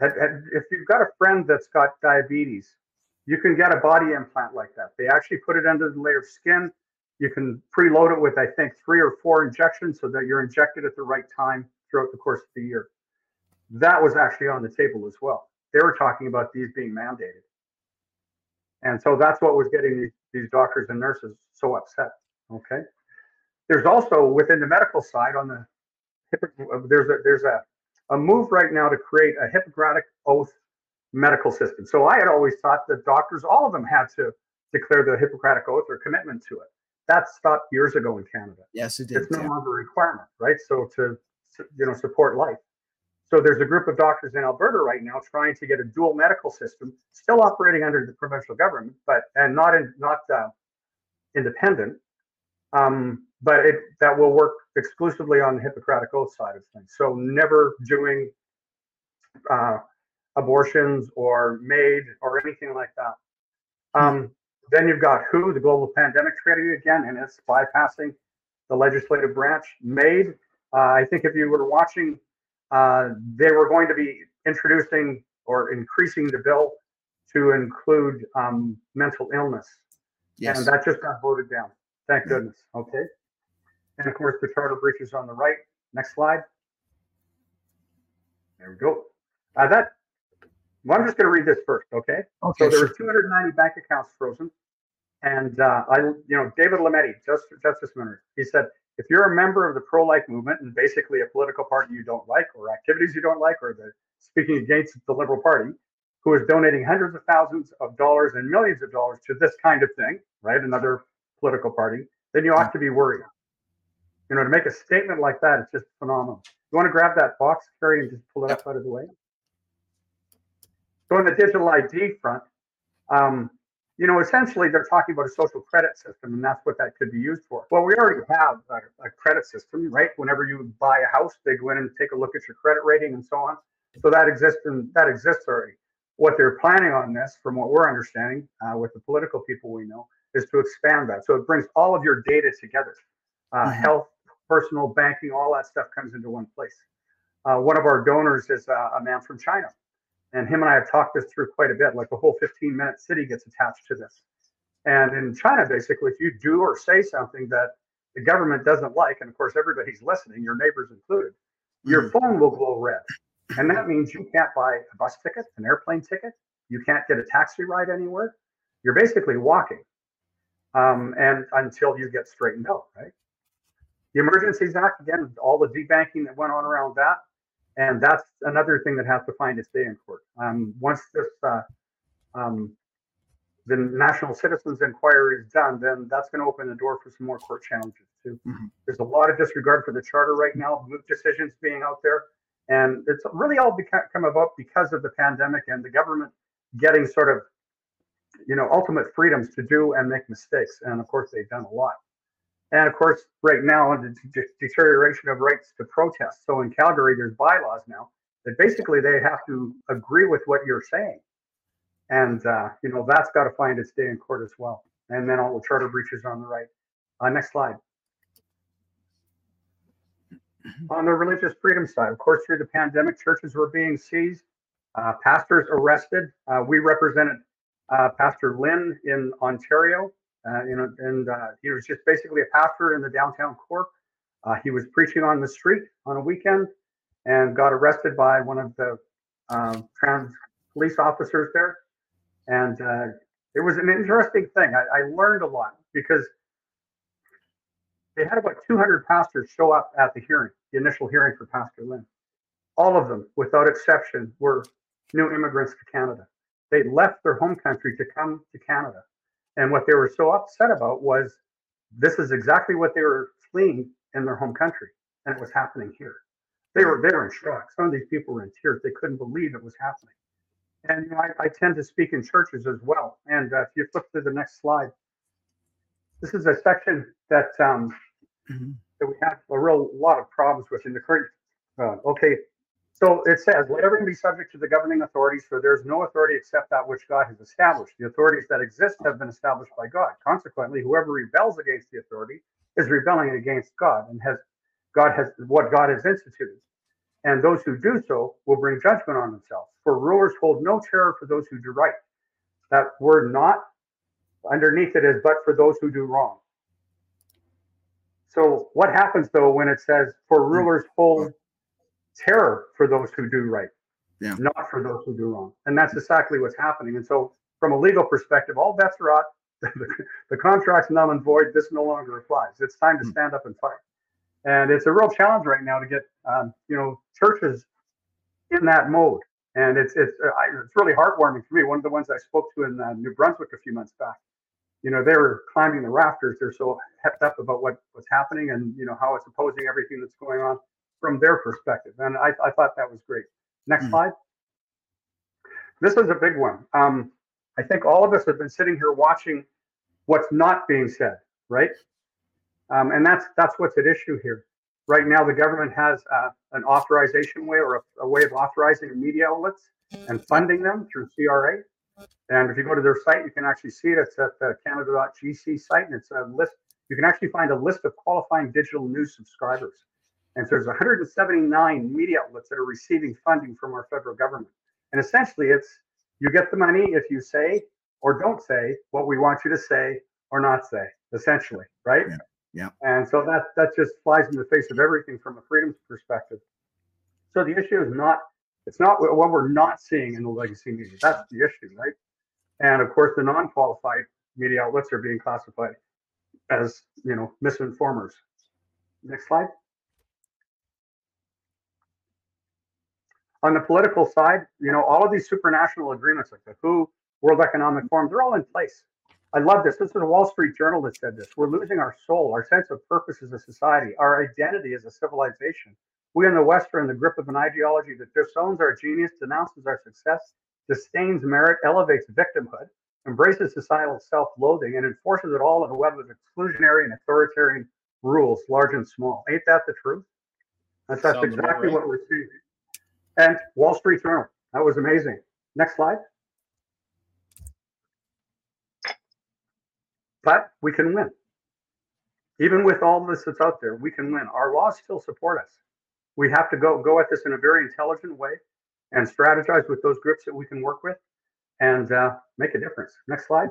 If you've got a friend that's got diabetes, you can get a body implant like that. They actually put it under the layer of skin you can preload it with, I think, three or four injections so that you're injected at the right time throughout the course of the year. That was actually on the table as well. They were talking about these being mandated. And so that's what was getting these, these doctors and nurses so upset. Okay. There's also within the medical side on the uh, there's a there's a, a move right now to create a Hippocratic oath medical system. So I had always thought that doctors, all of them had to declare the Hippocratic oath or commitment to it that stopped years ago in Canada. Yes, it did. It's no yeah. longer a requirement, right? So to you know support life. So there's a group of doctors in Alberta right now trying to get a dual medical system, still operating under the provincial government, but and not in not uh, independent, um, but it that will work exclusively on the Hippocratic Oath side of things. So never doing uh, abortions or MAID or anything like that. Um, then you've got WHO, the Global Pandemic Treaty again, and it's bypassing the legislative branch. MAID, uh, I think if you were watching, uh, they were going to be introducing or increasing the bill to include um, mental illness. Yes. And that just got voted down. Thank yeah. goodness. Okay. And of course, the charter breaches on the right. Next slide. There we go. Uh, that well, I'm just going to read this first, okay? okay so there sure. were 290 bank accounts frozen, and uh, I, you know, David Lametti, just Justice Minister, he said, if you're a member of the pro-life movement and basically a political party you don't like, or activities you don't like, or the speaking against the Liberal Party, who is donating hundreds of thousands of dollars and millions of dollars to this kind of thing, right? Another political party, then you ought to be worried. You know, to make a statement like that, it's just phenomenal. You want to grab that box, Kerry, and just pull it up out of the way? So on the digital ID front, um, you know, essentially they're talking about a social credit system, and that's what that could be used for. Well, we already have a, a, credit system, right? Whenever you buy a house, they go in and take a look at your credit rating and so on. So that exists and that exists already. What they're planning on this, from what we're understanding uh, with the political people we know, is to expand that. So it brings all of your data together, uh, mm-hmm. health, personal banking, all that stuff comes into one place. Uh, one of our donors is uh, a man from China and him and I have talked this through quite a bit. Like the whole 15 minute city gets attached to this. And in China, basically, if you do or say something that the government doesn't like, and of course everybody's listening, your neighbors included, mm-hmm. your phone will glow red. And that means you can't buy a bus ticket, an airplane ticket, you can't get a taxi ride anywhere. You're basically walking. Um, and until you get straightened out, right? The Emergencies Act, again, all the debanking that went on around that, and that's another thing that has to find its day in court. Um, once this uh, um, the national citizens inquiry is done, then that's going to open the door for some more court challenges too. Mm-hmm. There's a lot of disregard for the charter right now, decisions being out there, and it's really all become about because of the pandemic and the government getting sort of, you know, ultimate freedoms to do and make mistakes. And of course, they've done a lot. And of course, right now, the deterioration of rights to protest. So in Calgary, there's bylaws now that basically they have to agree with what you're saying. And, uh, you know, that's got to find its day in court as well. And then all the charter breaches on the right. Uh, next slide. On the religious freedom side, of course, through the pandemic, churches were being seized, uh, pastors arrested. Uh, we represented uh, Pastor Lynn in Ontario uh, you know, and uh, he was just basically a pastor in the downtown core. Uh, he was preaching on the street on a weekend and got arrested by one of the um, trans police officers there. And uh, it was an interesting thing. I, I learned a lot because they had about 200 pastors show up at the hearing, the initial hearing for Pastor Lynn. All of them, without exception, were new immigrants to Canada. They left their home country to come to Canada and what they were so upset about was this is exactly what they were fleeing in their home country, and it was happening here. They were they were in shock. Some of these people were in tears. They couldn't believe it was happening. And I, I, tend to speak in churches as well. And uh, if you flip to the next slide, this is a section that um, mm-hmm. that we have a real lot of problems with in the current. Uh, okay, so it says, let everything be subject to the governing authorities, for there is no authority except that which God has established. The authorities that exist have been established by God. Consequently, whoever rebels against the authority is rebelling against God and has God has what God has instituted. And those who do so will bring judgment on themselves. For rulers hold no terror for those who do right. That word not underneath it is but for those who do wrong. So what happens though when it says for hmm. rulers hold terror for those who do right, yeah. not for those who do wrong. And that's exactly what's happening. And so, from a legal perspective, all bets are out. the, contract's null and void. This no longer applies. It's time to hmm. stand up and fight. And it's a real challenge right now to get, um, you know, churches in that mode. And it's it's it's really heartwarming for me. One of the ones I spoke to in uh, New Brunswick a few months back, you know, they were climbing the rafters. They're so hepped up about what what's happening and you know how it's opposing everything that's going on from their perspective. And I, I thought that was great. Next mm slide. This is a big one. Um, I think all of us have been sitting here watching what's not being said, right? Um, and that's that's what's at issue here. Right now, the government has uh, an authorization way or a, a, way of authorizing media outlets and funding them through CRA. And if you go to their site, you can actually see it. It's at the Canada.gc site, and it's a list. You can actually find a list of qualifying digital news subscribers. And so there's 179 media outlets that are receiving funding from our federal government. And essentially, it's you get the money if you say or don't say what we want you to say or not say, essentially, right? Yeah. yeah. And so that that just flies in the face of everything from a freedoms perspective. So the issue is not it's not what we're not seeing in the legacy media. That's the issue, right? And of course, the non-qualified media outlets are being classified as you know misinformers. Next slide. On the political side, you know, all of these supranational agreements like the WHO, World Economic Forum, they're all in place. I love this. This is a Wall Street Journal that said this. We're losing our soul, our sense of purpose as a society, our identity as a civilization. We in the West are in the grip of an ideology that disowns our genius, denounces our success, disdains merit, elevates victimhood, embraces societal self loathing, and enforces it all in a web of exclusionary and authoritarian rules, large and small. Ain't that the truth? That's, that's exactly right. what we're seeing. And Wall Street Journal. That was amazing. Next slide. But we can win. Even with all this that's out there, we can win. Our laws still support us. We have to go go at this in a very intelligent way and strategize with those groups that we can work with and uh, make a difference. Next slide.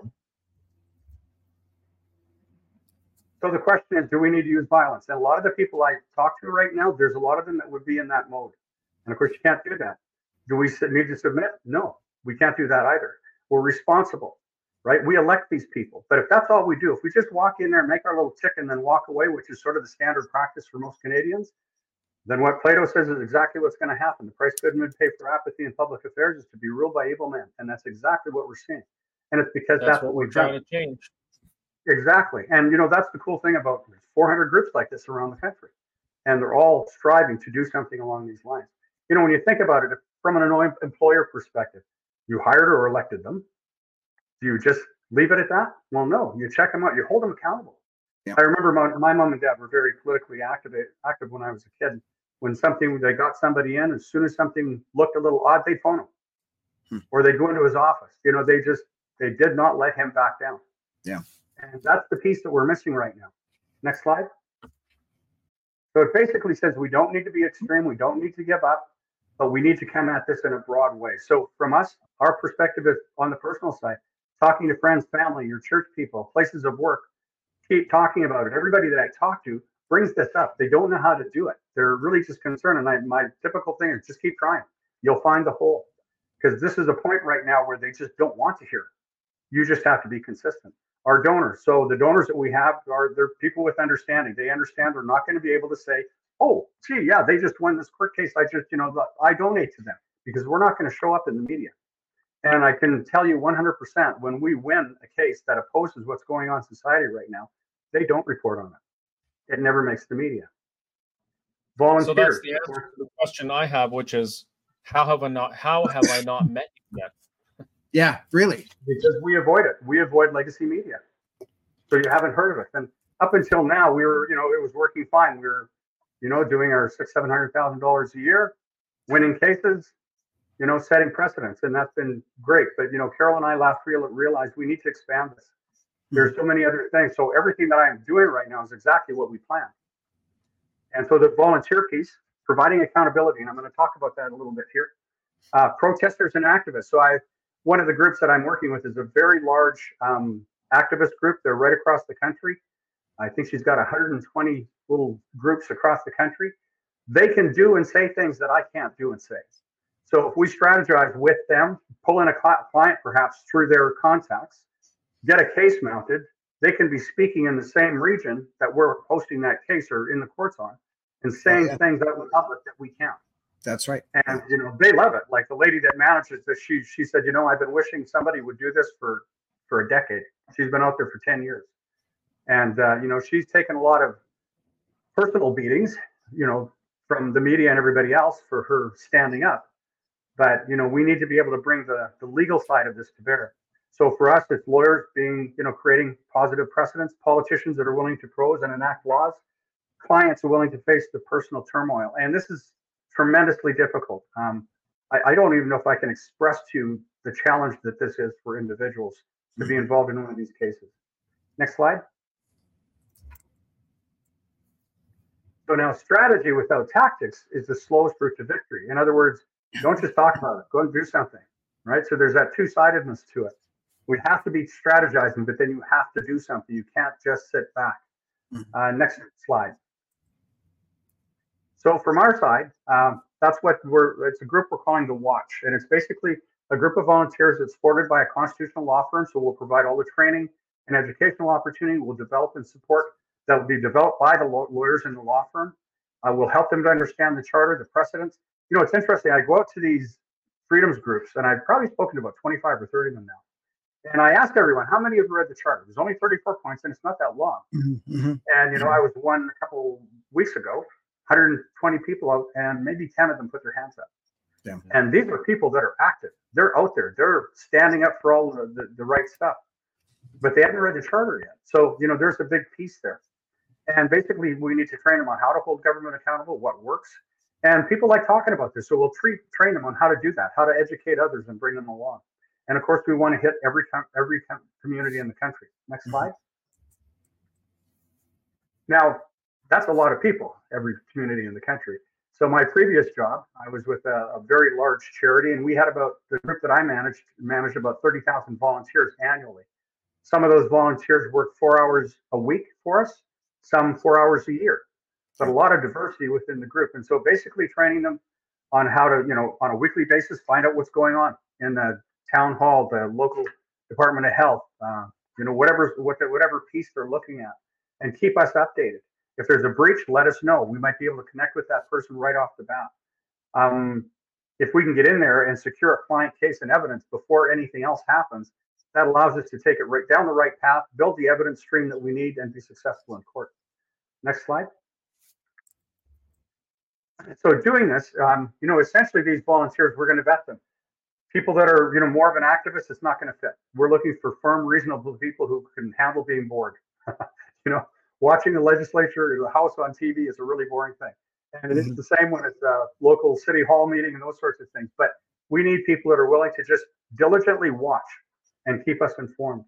So the question is, do we need to use violence? And a lot of the people I talk to right now, there's a lot of them that would be in that mode. And of course, you can't do that. Do we need to submit? No, we can't do that either. We're responsible, right? We elect these people. But if that's all we do, if we just walk in there, make our little tick, and then walk away, which is sort of the standard practice for most Canadians, then what Plato says is exactly what's going to happen. The price good men pay for apathy in public affairs is to be ruled by evil men. And that's exactly what we're seeing. And it's because that's, that's what, we're trying done. to change. Exactly. And you know, that's the cool thing about 400 groups like this around the country. And they're all striving to do something along these lines. You know, when you think about it from an employer perspective, you hired or elected them. Do you just leave it at that? Well, no. You check them out. You hold them accountable. Yeah. I remember my, my mom and dad were very politically active active when I was a kid. When something they got somebody in, as soon as something looked a little odd, they'd phone him, hmm. or they'd go into his office. You know, they just they did not let him back down. Yeah. And that's the piece that we're missing right now. Next slide. So it basically says we don't need to be extreme, we don't need to give up, but we need to come at this in a broad way. So from us, our perspective is on the personal side, talking to friends, family, your church people, places of work, keep talking about it. Everybody that I talk to brings this up. They don't know how to do it. They're really just concerned. And I, my typical thing is just keep trying. You'll find the hole. Because this is a point right now where they just don't want to hear. You just have to be consistent our donors. So the donors that we have are they're people with understanding. They understand they're not going to be able to say, "Oh, gee, yeah, they just won this court case. I just, you know, I donate to them," because we're not going to show up in the media. And I can tell you 100% when we win a case that opposes what's going on in society right now, they don't report on it. It never makes the media. Volunteers. So that's the answer to the question I have, which is how have I not how have I not met you yet? Yeah, really. Because we avoid it. We avoid legacy media. So you haven't heard of it. And up until now, we were, you know, it was working fine. We were, you know, doing our six, seven hundred thousand dollars a year, winning cases, you know, setting precedents, and that's been great. But you know, Carol and I last realized we need to expand this. There's so many other things. So everything that I'm doing right now is exactly what we planned. And so the volunteer piece, providing accountability, and I'm going to talk about that a little bit here. Uh, protesters and activists. So I one of the groups that I'm working with is a very large um, activist group. They're right across the country. I think she's got 120 little groups across the country. They can do and say things that I can't do and say. So if we strategize with them, pull in a client perhaps through their contacts, get a case mounted, they can be speaking in the same region that we're hosting that case or in the courts on and saying yeah. things out in the public that we can't. That's right. And you know, they love it. Like the lady that manages this, she she said, you know, I've been wishing somebody would do this for for a decade. She's been out there for 10 years. And uh, you know, she's taken a lot of personal beatings, you know, from the media and everybody else for her standing up. But you know, we need to be able to bring the, the legal side of this to bear. So for us, it's lawyers being, you know, creating positive precedents, politicians that are willing to prose and enact laws, clients are willing to face the personal turmoil. And this is tremendously difficult. Um, I, I, don't even know if I can express to you the challenge that this is for individuals to be mm-hmm. involved in one of these cases. Next slide. So now strategy without tactics is the slowest route to victory. In other words, don't just talk about it, go and do something, right? So there's that two-sidedness to it. We have to be strategizing, but then you have to do something. You can't just sit back. Mm-hmm. Uh, next slide. So from our side, um, that's what we're. It's a group we're calling the Watch, and it's basically a group of volunteers that's supported by a constitutional law firm. So we'll provide all the training and educational opportunity. We'll develop and support that will be developed by the lawyers in the law firm. Uh, we'll help them to understand the charter, the precedents. You know, it's interesting. I go out to these freedoms groups, and I've probably spoken to about 25 or 30 of them now. And I asked everyone, how many have read the charter? There's only 34 points, and it's not that long. Mm-hmm. mm-hmm. And you know, I was one a couple weeks ago, 120 people out, and maybe 10 of them put their hands up. And these are people that are active. They're out there. They're standing up for all the, the, the right stuff. But they haven't read the charter yet. So, you know, there's a big piece there. And basically, we need to train them on how to hold government accountable, what works. And people like talking about this. So we'll tre- train them on how to do that, how to educate others and bring them along. And of course, we want to hit every every community in the country. Next mm-hmm. slide. Now, that's a lot of people, every community in the country. So my previous job, I was with a, a very large charity, and we had about the group that I managed managed about thirty thousand volunteers annually. Some of those volunteers worked four hours a week for us, some four hours a year, but a lot of diversity within the group. And so basically training them on how to, you know, on a weekly basis, find out what's going on in the town hall, the local Department of Health, uh, you know, whatever what whatever piece they're looking at, and keep us updated. If there's a breach, let us know. We might be able to connect with that person right off the bat. Um, if we can get in there and secure a client case and evidence before anything else happens, that allows us to take it right down the right path, build the evidence stream that we need, and be successful in court. Next slide. So doing this, um, you know, essentially these volunteers, we're going to vet them. People that are, you know, more of an activist, it's not going to fit. We're looking for firm, reasonable people who can handle being bored. you know, watching the legislature or the House on TV is a really boring thing. And mm-hmm. it's the same when it's a local city hall meeting and those sorts of things. But we need people that are willing to just diligently watch and keep us informed.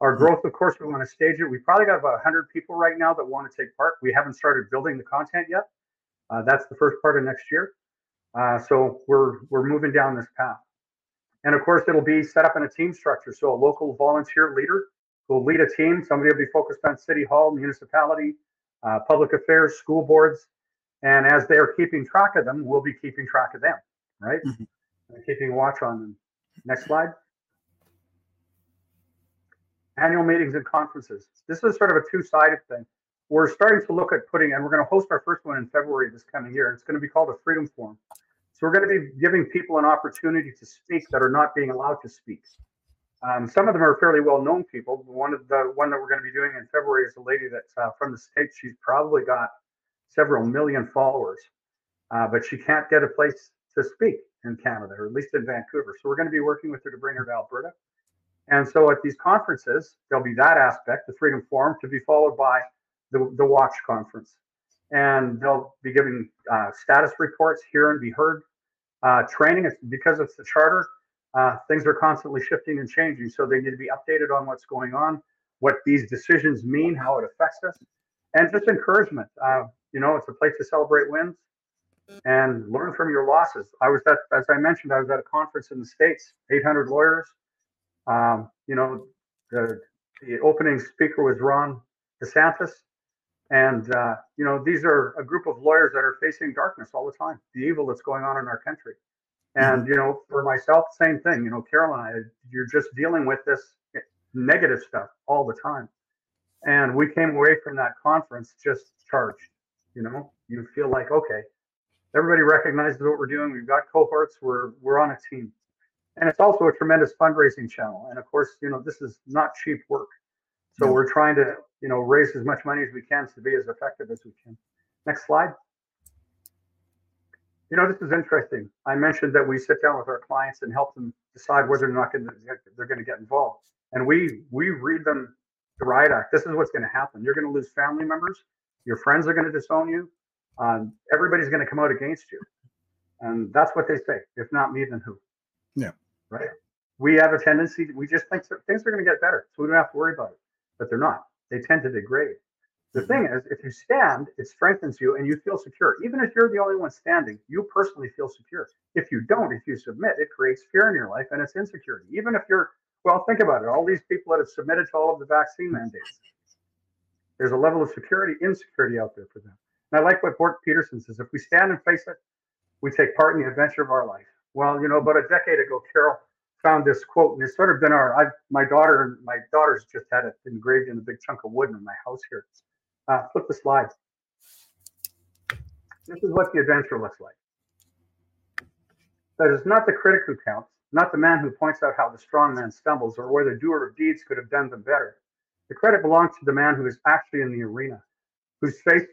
Our mm-hmm. growth, of course, we want to stage it. We probably got about 100 people right now that want to take part. We haven't started building the content yet. Uh, that's the first part of next year. Uh, so we're we're moving down this path. And of course, it'll be set up in a team structure. So a local volunteer leader will lead a team. Somebody will be focused on city hall, municipality, uh, public affairs, school boards, and as they are keeping track of them, we'll be keeping track of them, right? Mm-hmm. Keeping watch on them. Next slide. Annual meetings and conferences. This is sort of a two-sided thing. We're starting to look at putting, and we're going to host our first one in February this coming year. It's going to be called a Freedom Forum. So we're going to be giving people an opportunity to speak that are not being allowed to speak. Um, some of them are fairly well known people. One of the one that we're going to be doing in February is a lady that's uh, from the states. She's probably got several million followers, uh, but she can't get a place to speak in Canada, or at least in Vancouver. So we're going to be working with her to bring her to Alberta. And so at these conferences, there'll be that aspect, the Freedom Forum, to be followed by the, the Watch Conference. And they'll be giving uh, status reports here and be heard. Uh, training, it's because it's the charter, uh, things are constantly shifting and changing. So they need to be updated on what's going on, what these decisions mean, how it affects us, and just encouragement. Uh, you know, it's a place to celebrate wins and learn from your losses. I was at, as I mentioned, I was at a conference in the States, 800 lawyers. Um, you know, the, the opening speaker was Ron DeSantis. And, uh, you know, these are a group of lawyers that are facing darkness all the time, the evil that's going on in our country. And you know, for myself, same thing. You know, Carol and I, you're just dealing with this negative stuff all the time. And we came away from that conference just charged. You know, you feel like okay, everybody recognizes what we're doing. We've got cohorts. We're we're on a team, and it's also a tremendous fundraising channel. And of course, you know, this is not cheap work. So we're trying to you know raise as much money as we can to be as effective as we can. Next slide. You know, this is interesting. I mentioned that we sit down with our clients and help them decide whether or not they're going to get involved. And we we read them the riot act. This is what's going to happen. You're going to lose family members. Your friends are going to disown you. Um, everybody's going to come out against you. And that's what they say. If not me, then who? Yeah. Right. We have a tendency. We just think things are going to get better, so we don't have to worry about it. But they're not. They tend to degrade. The thing mm-hmm. is, if you stand, it strengthens you and you feel secure. Even if you're the only one standing, you personally feel secure. If you don't, if you submit, it creates fear in your life and it's insecurity. Even if you're, well, think about it. All these people that have submitted to all of the vaccine mandates, there's a level of security, insecurity out there for them. And I like what Bort Peterson says if we stand and face it, we take part in the adventure of our life. Well, you know, about a decade ago, Carol found this quote, and it's sort of been our. I've, my daughter, my daughter's just had it engraved in a big chunk of wood in my house here. Uh, flip the slides. This is what the adventure looks like. That is not the critic who counts, not the man who points out how the strong man stumbles or where the doer of deeds could have done them better. The credit belongs to the man who is actually in the arena, whose face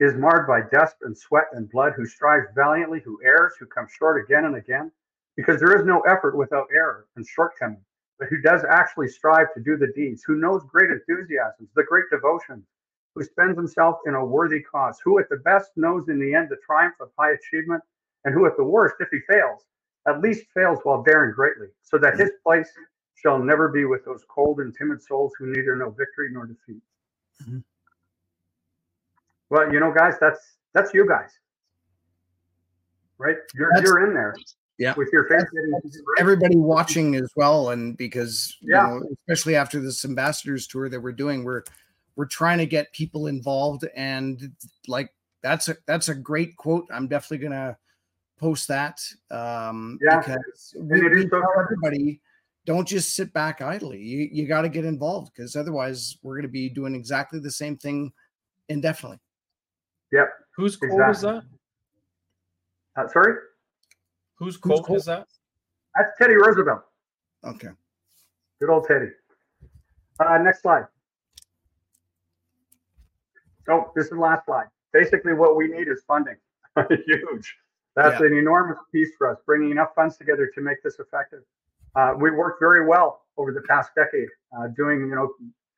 is marred by dust and sweat and blood, who strives valiantly, who errs, who comes short again and again, because there is no effort without error and shortcoming, but who does actually strive to do the deeds, who knows great enthusiasms, the great devotions, who spends himself in a worthy cause, who at the best knows in the end the triumph of high achievement, and who at the worst, if he fails, at least fails while daring greatly, so that his place shall never be with those cold and timid souls who neither know victory nor defeat. Mm-hmm. Well, you know, guys, that's that's you guys, right? You're that's, you're in there, yeah, with your face. Everybody watching as well, and because yeah, you know, especially after this ambassadors tour that we're doing, we're we're trying to get people involved, and like that's a that's a great quote. I'm definitely gonna post that um, yeah. because we, we tell everybody don't just sit back idly. You you got to get involved because otherwise we're going to be doing exactly the same thing indefinitely. Yep. Whose quote exactly. is that? Uh, sorry. Whose quote, quote is that? That's Teddy Roosevelt. Okay. Good old Teddy. Uh, next slide. Oh, this is the last slide. Basically, what we need is funding. Huge. That's yeah. an enormous piece for us, bringing enough funds together to make this effective. Uh, we worked very well over the past decade, uh, doing you know a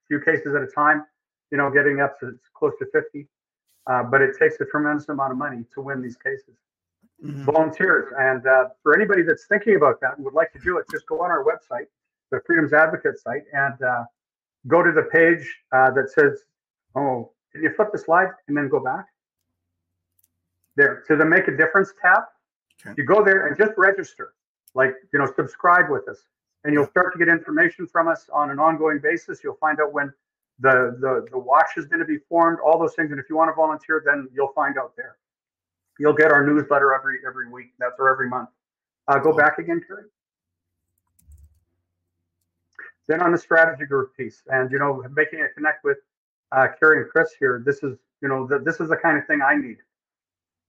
few cases at a time, you know, getting up to close to 50. Uh, but it takes a tremendous amount of money to win these cases. Mm-hmm. Volunteers, and uh, for anybody that's thinking about that and would like to do it, just go on our website, the Freedoms Advocate site, and uh, go to the page uh, that says, "Oh, can you flip the slide and then go back?" There to the Make a Difference tab. Okay. You go there and just register, like you know, subscribe with us, and you'll start to get information from us on an ongoing basis. You'll find out when the the the watch is going to be formed, all those things. And if you want to volunteer, then you'll find out there. You'll get our newsletter every every week. That's or every month. Uh, go back again, Terry. Then on the strategy group piece, and you know, making it connect with uh, Kerry and Chris here. This is you know, the, this is the kind of thing I need.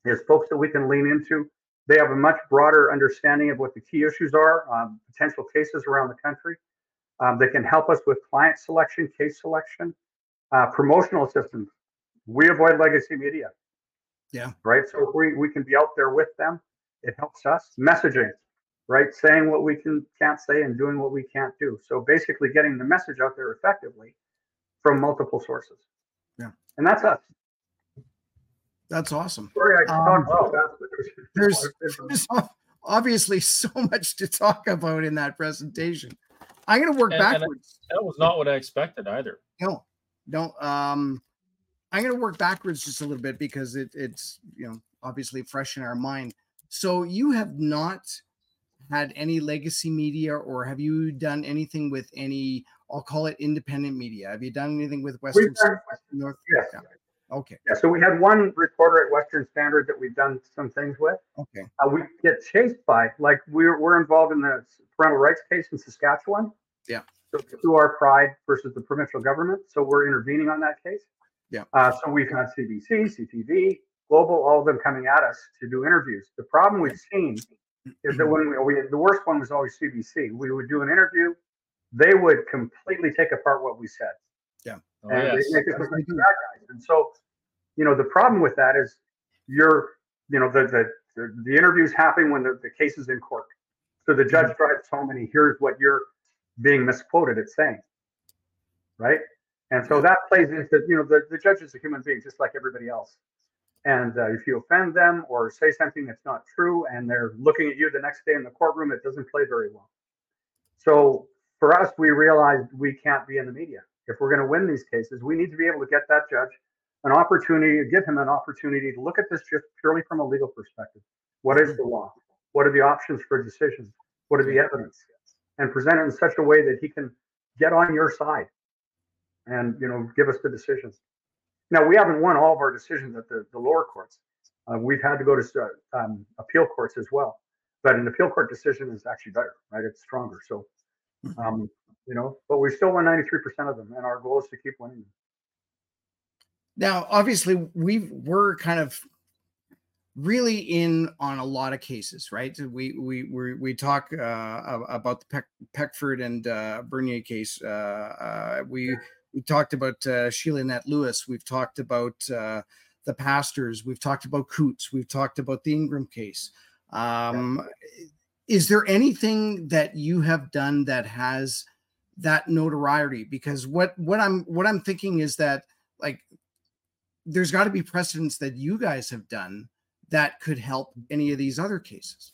Is folks that we can lean into. They have a much broader understanding of what the key issues are, um, potential cases around the country. Um, they can help us with client selection, case selection, uh, promotional assistance. We avoid legacy media. Yeah. Right. So if we, we can be out there with them, it helps us. Messaging, right? Saying what we can can't say and doing what we can't do. So basically getting the message out there effectively from multiple sources. Yeah. And that's us. That's awesome. Sorry, I um, there's, there's obviously so much to talk about in that presentation. I'm going to work and, backwards. And that was not what I expected either. No, no. Um, I'm going to work backwards just a little bit because it, it's you know obviously fresh in our mind. So you have not had any legacy media, or have you done anything with any? I'll call it independent media. Have you done anything with Western, done, Western North? Yes. Yeah. Okay. Yeah. So we had one reporter at Western Standard that we've done some things with. Okay. Uh, we get chased by like we're we're involved in the parental rights case in Saskatchewan. Yeah. So to UR Pride versus the provincial government. So we're intervening on that case. Yeah. Uh, so we've had CBC, CTV, Global, all of them coming at us to do interviews. The problem we've seen is that when we, we the worst one was always CBC. We would do an interview, they would completely take apart what we said. Oh, and yes. they make us look like bad guys. And so, you know, the problem with that is you're, you know, the the the, the interview's happening when the, the case is in court. So the judge mm-hmm. drives home and he hears what you're being misquoted it's saying right and so that plays into you know the, the judge is a human being just like everybody else and uh, if you offend them or say something that's not true and they're looking at you the next day in the courtroom it doesn't play very well so for us we realized we can't be in the media if we're going to win these cases we need to be able to get that judge an opportunity to give him an opportunity to look at this just purely from a legal perspective what is the law what are the options for decisions what are the evidence and present it in such a way that he can get on your side and you know give us the decisions. Now we haven't won all of our decisions at the, the lower courts. Uh, we've had to go to um, appeal courts as well, but an appeal court decision is actually better, right? It's stronger. So, mm-hmm. um, you know, but we still won 93% of them, and our goal is to keep winning them. Now, obviously, we were kind of really in on a lot of cases, right? We we we, we talk uh, about the Peck, Peckford and uh, Bernier case. Uh, uh we we talked about uh, Sheila Annette Lewis. We've talked about uh, the the pastors. We've talked about Coutts. We've talked about the Ingram case. Um, yeah. Is there anything that you have done that has that notoriety? Because what what I'm what I'm thinking is that like there's got to be precedents that you guys have done that could help any of these other cases.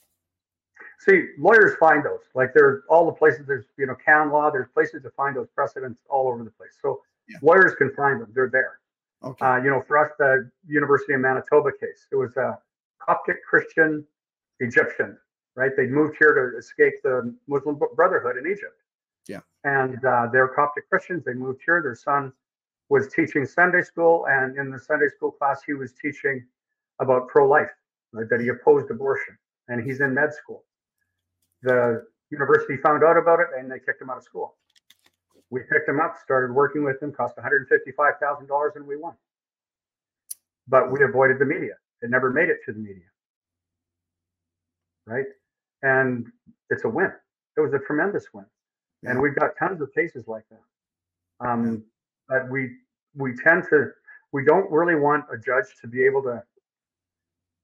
See, lawyers find those. Like there's all the places. There's you know canon law. There's places to find those precedents all over the place. So yeah. lawyers can find them. They're there. Okay. Uh, you know, for us, the University of Manitoba case, it was a Coptic Christian Egyptian, right? They moved here to escape the Muslim Brotherhood in Egypt. Yeah. And uh, they're Coptic Christians. They moved here. Their son was teaching Sunday school, and in the Sunday school class, he was teaching about pro-life, right, that he opposed abortion, and he's in med school. The university found out about it, and they kicked him out of school. We picked him up, started working with him, cost $155,000, and we won. But we avoided the media. It never made it to the media. Right? And it's a win. It was a tremendous win. And we've got tons of cases like that. Um, but we we tend to we don't really want a judge to be able to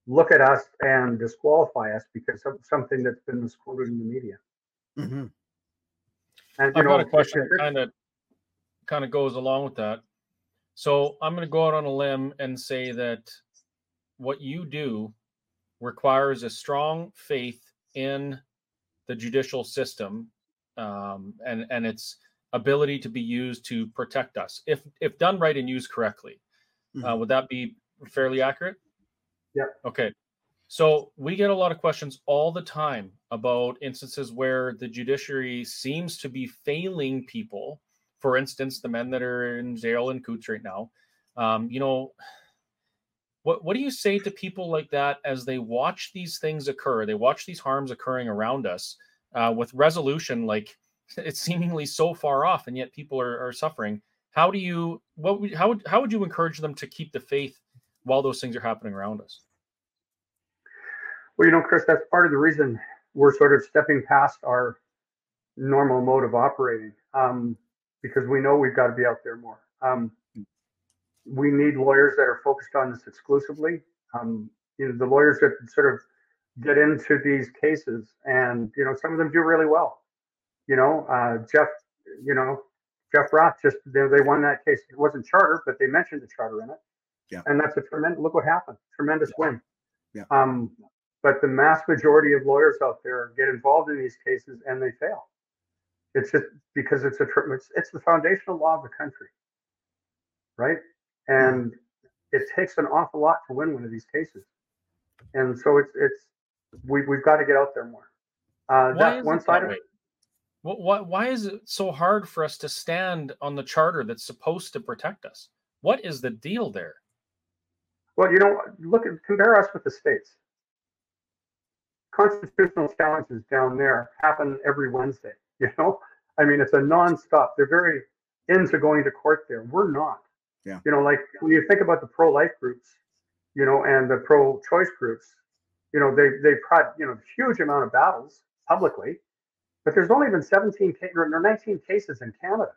look at us and disqualify us because of something that's been misquoted in the media. Mm-hmm. And, I've know, got a question that kind of kind of goes along with that. So I'm going to go out on a limb and say that what you do requires a strong faith in the judicial system um, and and its ability to be used to protect us if if done right and used correctly. Uh, mm-hmm. Uh, would that be fairly accurate? Yeah. Okay. So we get a lot of questions all the time about instances where the judiciary seems to be failing people. For instance, the men that are in jail in Coutts right now. Um, you know, what what do you say to people like that as they watch these things occur? They watch these harms occurring around us uh, with resolution like it's seemingly so far off, and yet people are, are suffering. How do you what how would how would you encourage them to keep the faith while those things are happening around us? Well, you know, Chris, that's part of the reason we're sort of stepping past our normal mode of operating um, because we know we've got to be out there more. Um, we need lawyers that are focused on this exclusively. Um, you know, the lawyers that sort of get into these cases, and you know, some of them do really well. You know, uh, Jeff, you know, Jeff Rath just they, they won that case. It wasn't charter, but they mentioned the charter in it. Yeah. And that's a tremendous. Look what happened. Tremendous yeah. win. Yeah. Um, but the mass majority of lawyers out there get involved in these cases and they fail. It's just because it's a it's, it's the foundational law of the country, right? And it takes an awful lot to win one of these cases, and so it's it's we we've got to get out there more. Uh, that's one side of it. Why, why is it so hard for us to stand on the charter that's supposed to protect us? What is the deal there? Well, you know, look at compare us with the states constitutional challenges down there happen every Wednesday. You know, I mean, it's a nonstop. They're very into going to court there. We're not. Yeah. You know, like when you think about the pro-life groups, you know, and the pro-choice groups, you know, they they've had you know huge amount of battles publicly, but there's only been 17 or 19 cases in Canada.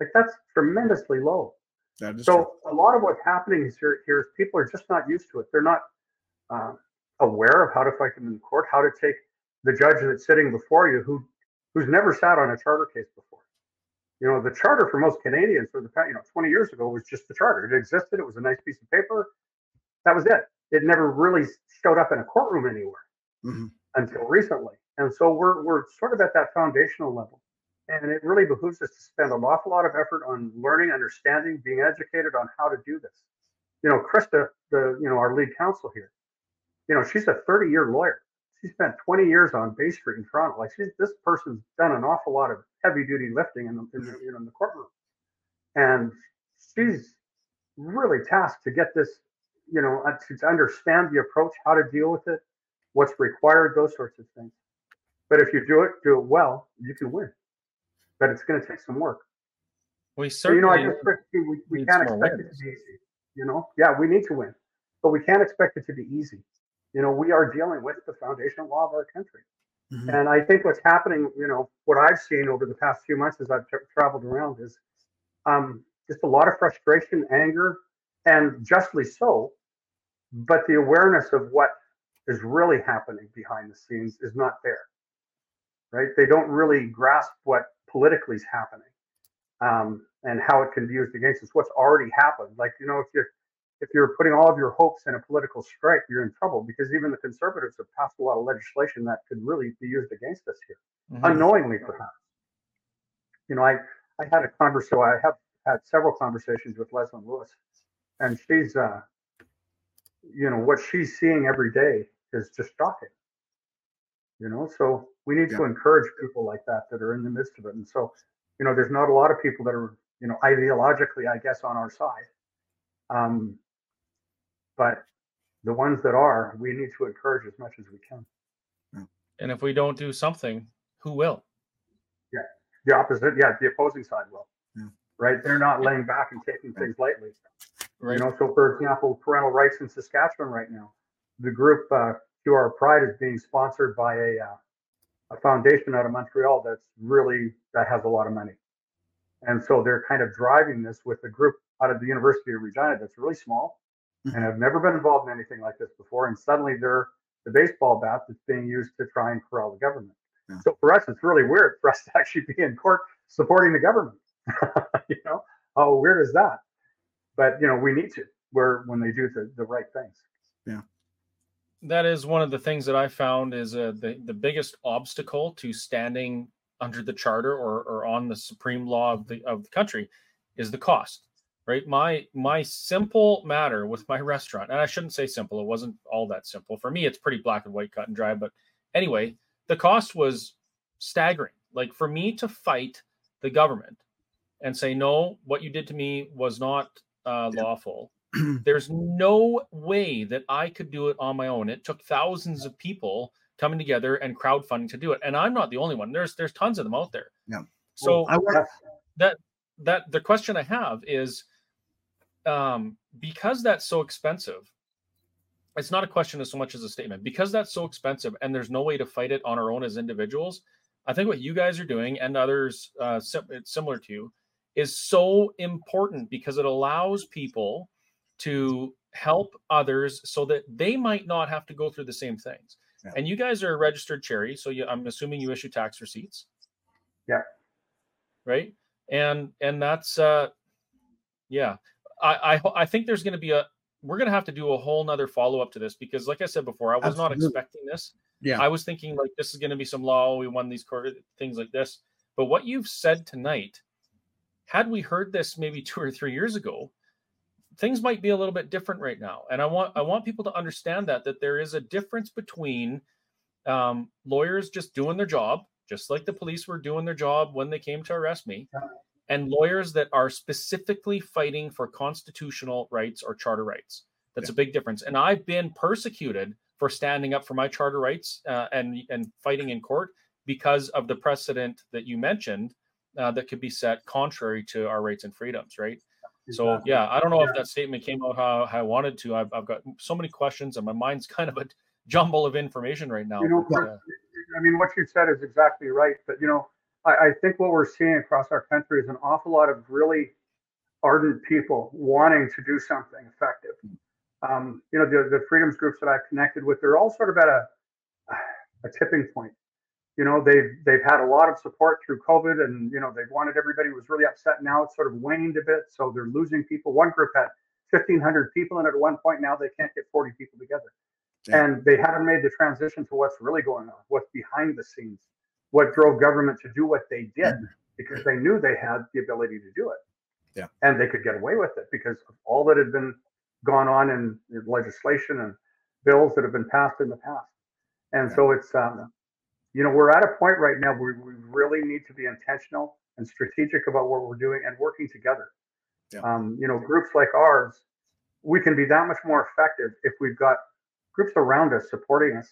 Like that's tremendously low. That is so true. a lot of what's happening is here, here is people are just not used to it. They're not uh, aware of how to fight them in court, how to take the judge that's sitting before you who who's never sat on a charter case before. You know, the charter for most Canadians for the you know 20 years ago was just the charter. It existed. It was a nice piece of paper. That was it. It never really showed up in a courtroom anywhere mm-hmm. until recently. And so we're we're sort of at that foundational level. And it really behooves us to spend an awful lot of effort on learning, understanding, being educated on how to do this. You know, Krista, the you know our lead counsel here, you know, she's a 30 year lawyer. She spent 20 years on Bay Street in Toronto. Like she's this person's done an awful lot of heavy duty lifting in the, in the, you know, in the courtroom, and she's really tasked to get this, you know, uh, to, to understand the approach, how to deal with it, what's required, those sorts of things. But if you do it, do it well, you can win. But it's going to take some work. We certainly, so, you know, I just we, we can't expect wins. it to be easy. You know, yeah, we need to win, but we can't expect it to be easy you know, we are dealing with the foundational law of our country. Mm-hmm. And I think what's happening, you know, what I've seen over the past few months as I've tra- traveled around is um, just a lot of frustration, anger, and justly so. But the awareness of what is really happening behind the scenes is not there, right? They don't really grasp what politically is happening um, and how it can be used against us. What's already happened, like you know, if you're if you're putting all of your hopes in a political strike, you're in trouble because even the conservatives have passed a lot of legislation that could really be used against us here, mm-hmm. unknowingly perhaps. You know, I I had a conversation. I have had several conversations with Leslyn Lewis, and she's, uh, you know, what she's seeing every day is just shocking. You know, so we need yeah. to encourage people like that that are in the midst of it. And so, you know, there's not a lot of people that are, you know, ideologically, I guess, on our side. Um, but the ones that are, we need to encourage as much as we can. And if we don't do something, who will? Yeah, the opposite. Yeah, the opposing side will. Yeah. Right? They're not laying back and taking things lightly. Right. You know, so for example, parental rights in Saskatchewan right now, the group uh, UR Pride is being sponsored by a uh, a foundation out of Montreal that's really that has a lot of money, and so they're kind of driving this with a group out of the University of Regina that's really small mm-hmm. and have never been involved in anything like this before, and suddenly they're the baseball bat that's being used to try and corral the government. Yeah. So for us, it's really weird for us to actually be in court supporting the government. you know, how weird is that? But you know, we need to where when they do the, the right things. Yeah. That is one of the things that I found is uh, the the biggest obstacle to standing under the charter or, or on the supreme law of the of the country is the cost right my my simple matter with my restaurant and i shouldn't say simple it wasn't all that simple for me it's pretty black and white cut and dry but anyway the cost was staggering like for me to fight the government and say no what you did to me was not uh, lawful. There's no way that i could do it on my own. It took thousands of people coming together and crowdfunding to do it and i'm not the only one. There's there's tons of them out there. Yeah. So well, that that the question i have is um, because that's so expensive, it's not a question as so much as a statement. Because that's so expensive and there's no way to fight it on our own as individuals, I think what you guys are doing and others uh, similar to you is so important because it allows people to help others so that they might not have to go through the same things. Yeah. And you guys are a registered charity, so you, I'm assuming you issue tax receipts. Yeah. Right. And and that's uh, yeah. I, I, I think there's going to be a we're going to have to do a whole nother follow up to this because, like I said before, I was Absolutely. not expecting this. Yeah, I was thinking like this is going to be some law. We won these court things like this. But what you've said tonight, had we heard this maybe two or three years ago, things might be a little bit different right now. And I want I want people to understand that that there is a difference between um, lawyers just doing their job, just like the police were doing their job when they came to arrest me, and lawyers that are specifically fighting for constitutional rights or charter rights. That's yeah. a big difference. And I've been persecuted for standing up for my charter rights uh, and and fighting in court because of the precedent that you mentioned uh, that could be set contrary to our rights and freedoms, right? So yeah, I don't know if that statement came out how, how I wanted to. I've, I've got so many questions and my mind's kind of a jumble of information right now. You know, but, uh, I mean, what you said is exactly right. But you know, I, I think what we're seeing across our country is an awful lot of really ardent people wanting to do something effective. Um, you know, the, the freedoms groups that I've connected with, they're all sort of at a, a tipping point. You know, they've they've had a lot of support through COVID, and you know they've wanted everybody was really upset. Now it's sort of waned a bit, so they're losing people. One group had 1,500 people and at one point. Now they can't get 40 people together, yeah. and they haven't made the transition to what's really going on, what's behind the scenes what drove government to do what they did mm-hmm. because they knew they had the ability to do it. Yeah. And they could get away with it because of all that had been gone on in, in legislation and bills that have been passed in the past. And yeah. so it's, um, you know, we're at a point right now where we really need to be intentional and strategic about what we're doing and working together. Yeah. Um, you know, groups like ours, we can be that much more effective if we've got groups around us supporting us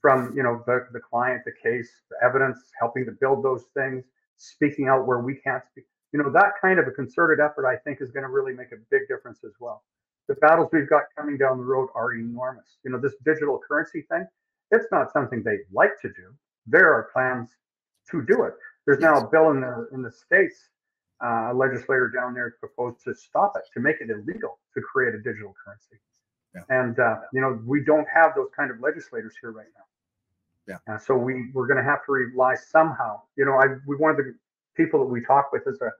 from you know the, the client, the case, the evidence, helping to build those things, speaking out where we can't speak. You know that kind of a concerted effort, I think, is going to really make a big difference as well. The battles we've got coming down the road are enormous. You know this digital currency thing, it's not something they like to do. There are plans to do it. There's now a bill in the in the states uh, a legislator down there proposed to stop it, to make it illegal to create a digital currency. Yeah. And uh, you know, we don't have those kind of legislators here right now. Yeah. Uh, so we we're going to have to rely somehow. You know, I we one of the people that we talk with is a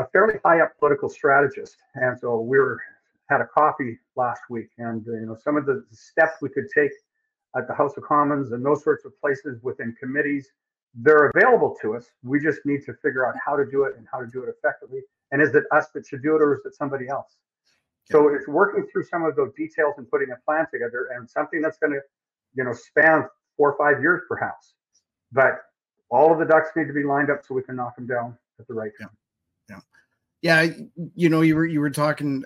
a fairly high up political strategist, and so we were had a coffee last week, and you know some of the steps we could take at the House of Commons and those sorts of places within committees they're available to us. We just need to figure out how to do it and how to do it effectively. And is it us that should do it or is it somebody else? So it's working through some of those details and putting a plan together and something that's going to, you know, span four or five years perhaps. But all of the ducks need to be lined up so we can knock them down at the right time. Yeah. Yeah. You know, you were you were talking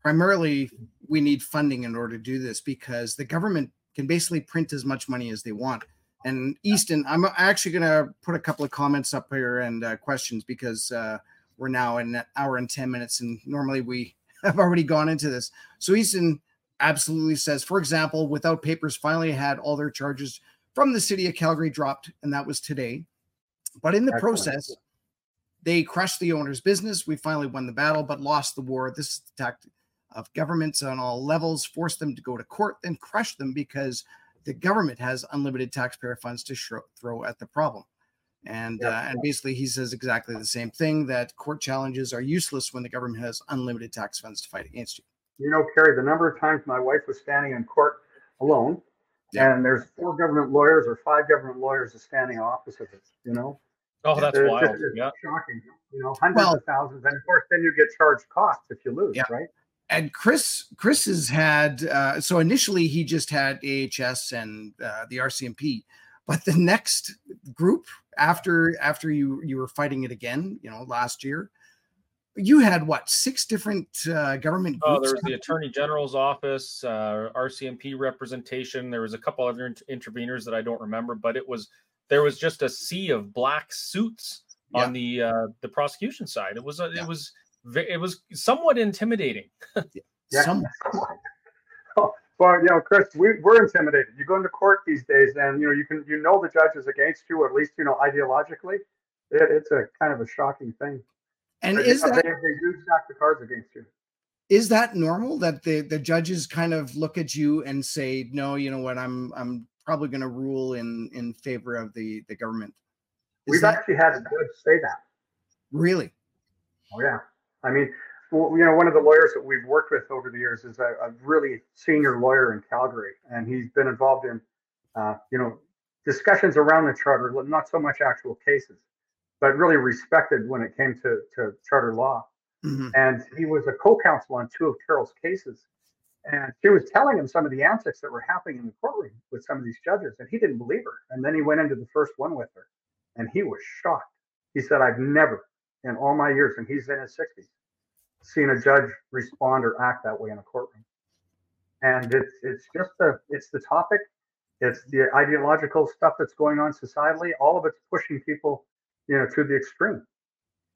primarily we need funding in order to do this because the government can basically print as much money as they want and Easton, I'm actually going to put a couple of comments up here and uh, questions because uh, we're now in an hour and 10 minutes, and normally we have already gone into this. So Easton absolutely says, for example, without papers finally had all their charges from the city of Calgary dropped, and that was today. But in the Excellent. process, they crushed the owner's business. We finally won the battle, but lost the war. This is the tactic of governments on all levels force them to go to court and crush them because the government has unlimited taxpayer funds to sh- throw at the problem. And yeah. uh, and basically, he says exactly the same thing that court challenges are useless when the government has unlimited tax funds to fight against you. You know, Kerry, the number of times my wife was standing in court alone, yeah. and there's four government lawyers or five government lawyers standing opposite us. You know. Oh, that's it's wild. Just, yeah. shocking. You know, hundreds well, of thousands, and of course, then you get charged costs if you lose, yeah. right? And Chris Chris has had uh, so initially he just had AHS and uh, the RCMP, but the next group after after you you were fighting it again, you know, last year, you had what six different uh, government groups? Oh, there was the Attorney General's office, uh, RCMP representation. There was a couple other inter- interveners that I don't remember, but it was there was just a sea of black suits yeah. on the uh, the prosecution side. It was a, yeah. it was it was somewhat intimidating. yeah. Somewhat. Oh, well, you know, Chris, we, we're intimidated. You go into court these days, and you know you can you know the judge is against you, at least you know ideologically. It, it's a kind of a shocking thing. And but, is that they, they do stack the cards against you? Is that normal that the the judges kind of look at you and say, no, you know what, I'm I'm probably going to rule in in favor of the the government? Is We've that, actually had a judge say that. Really? Oh yeah. I mean, well, you know, one of the lawyers that we've worked with over the years is a, a really senior lawyer in Calgary, and he's been involved in, uh, you know, discussions around the charter, not so much actual cases, but really respected when it came to, to charter law. Mm-hmm. And he was a co-counsel on two of Carol's cases. And she was telling him some of the antics that were happening in the courtroom with some of these judges, and he didn't believe her. And then he went into the first one with her, and he was shocked. He said, I've never in all my years, and he's in his 60s, seen a judge respond or act that way in a courtroom. And it's it's just the it's the topic, it's the ideological stuff that's going on societally. All of it's pushing people, you know, to the extreme.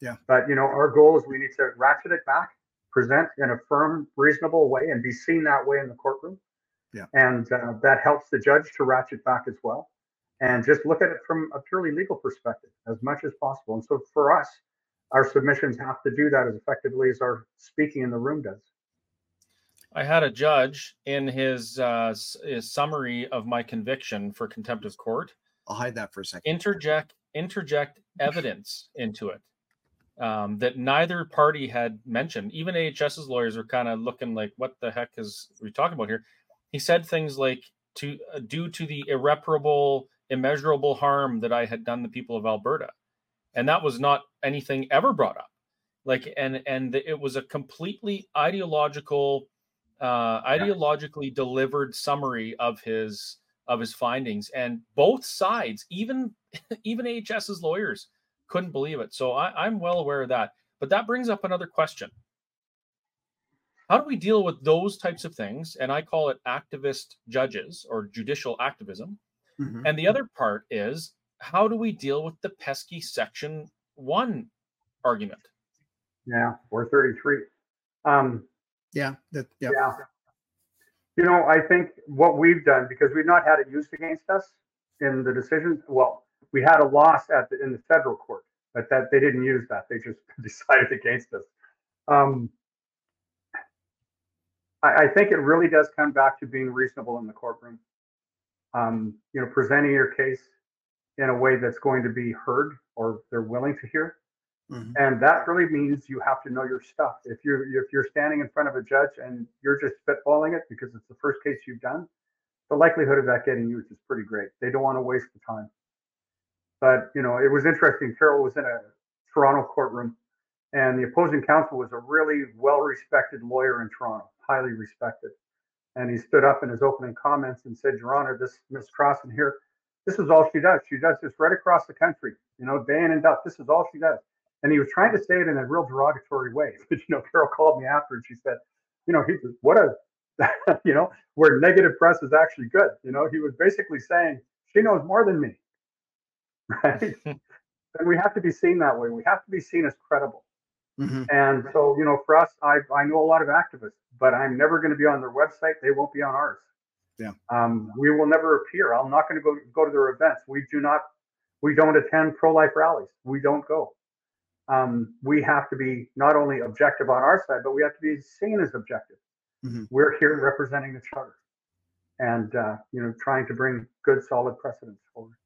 Yeah. But you know, our goal is we need to ratchet it back, present in a firm, reasonable way, and be seen that way in the courtroom. Yeah. And uh, that helps the judge to ratchet back as well, and just look at it from a purely legal perspective as much as possible. And so for us, our submissions have to do that as effectively as our speaking in the room does. I had a judge in his, uh, his summary of my conviction for contempt of court. I'll hide that for a second. Interject interject evidence into it um, that neither party had mentioned. Even AHS's lawyers were kind of looking like, "What the heck is we talking about here?" He said things like, "To uh, due to the irreparable, immeasurable harm that I had done the people of Alberta." And that was not anything ever brought up. Like and and it was a completely ideological uh ideologically delivered summary of his of his findings. And both sides even even ahs's lawyers couldn't believe it. So I, i'm well aware of that. But that brings up another question. How do we deal with those types of things? And i call it activist judges or judicial activism. Mm-hmm. and the other part is how do we deal with the pesky section one argument? Yeah, 433. Um, yeah, that, yeah. yeah. You know, I think what we've done because we've not had it used against us in the decision. Well, we had a loss at the, in the federal court but that they didn't use that. They just decided against us. Um, I, I, think it really does come back to being reasonable in the courtroom. Um, you know, presenting your case in a way that's going to be heard or they're willing to hear. Mm-hmm. And that really means you have to know your stuff. If you're if you're standing in front of a judge and you're just spitballing it because it's the first case you've done, the likelihood of that getting used is pretty great. They don't want to waste the time. But you know, it was interesting. Carol was in a Toronto courtroom, and the opposing counsel was a really well-respected lawyer in Toronto, highly respected. And he stood up in his opening comments and said, "Your Honor, this Miss Crosson here, this is all she does. She does this right across the country. You know, day in and out. This is all she does." And he was trying to say it in a real derogatory way. But you know, Carol called me after and she said, "You know, he what a you know, where negative press is actually good. You know, he was basically saying she knows more than me, right? and we have to be seen that way. We have to be seen as credible. Mm-hmm. And so, you know, for us, I I know a lot of activists, but I'm never going to be on their website. They won't be on ours. Yeah. Um, we will never appear. I'm not going to go go to their events. We do not. We don't attend pro-life rallies. We don't go. Um, we have to be not only objective on our side, but we have to be seen as objective. Mm-hmm. We're here representing the charter and uh, you know trying to bring good solid precedents forward.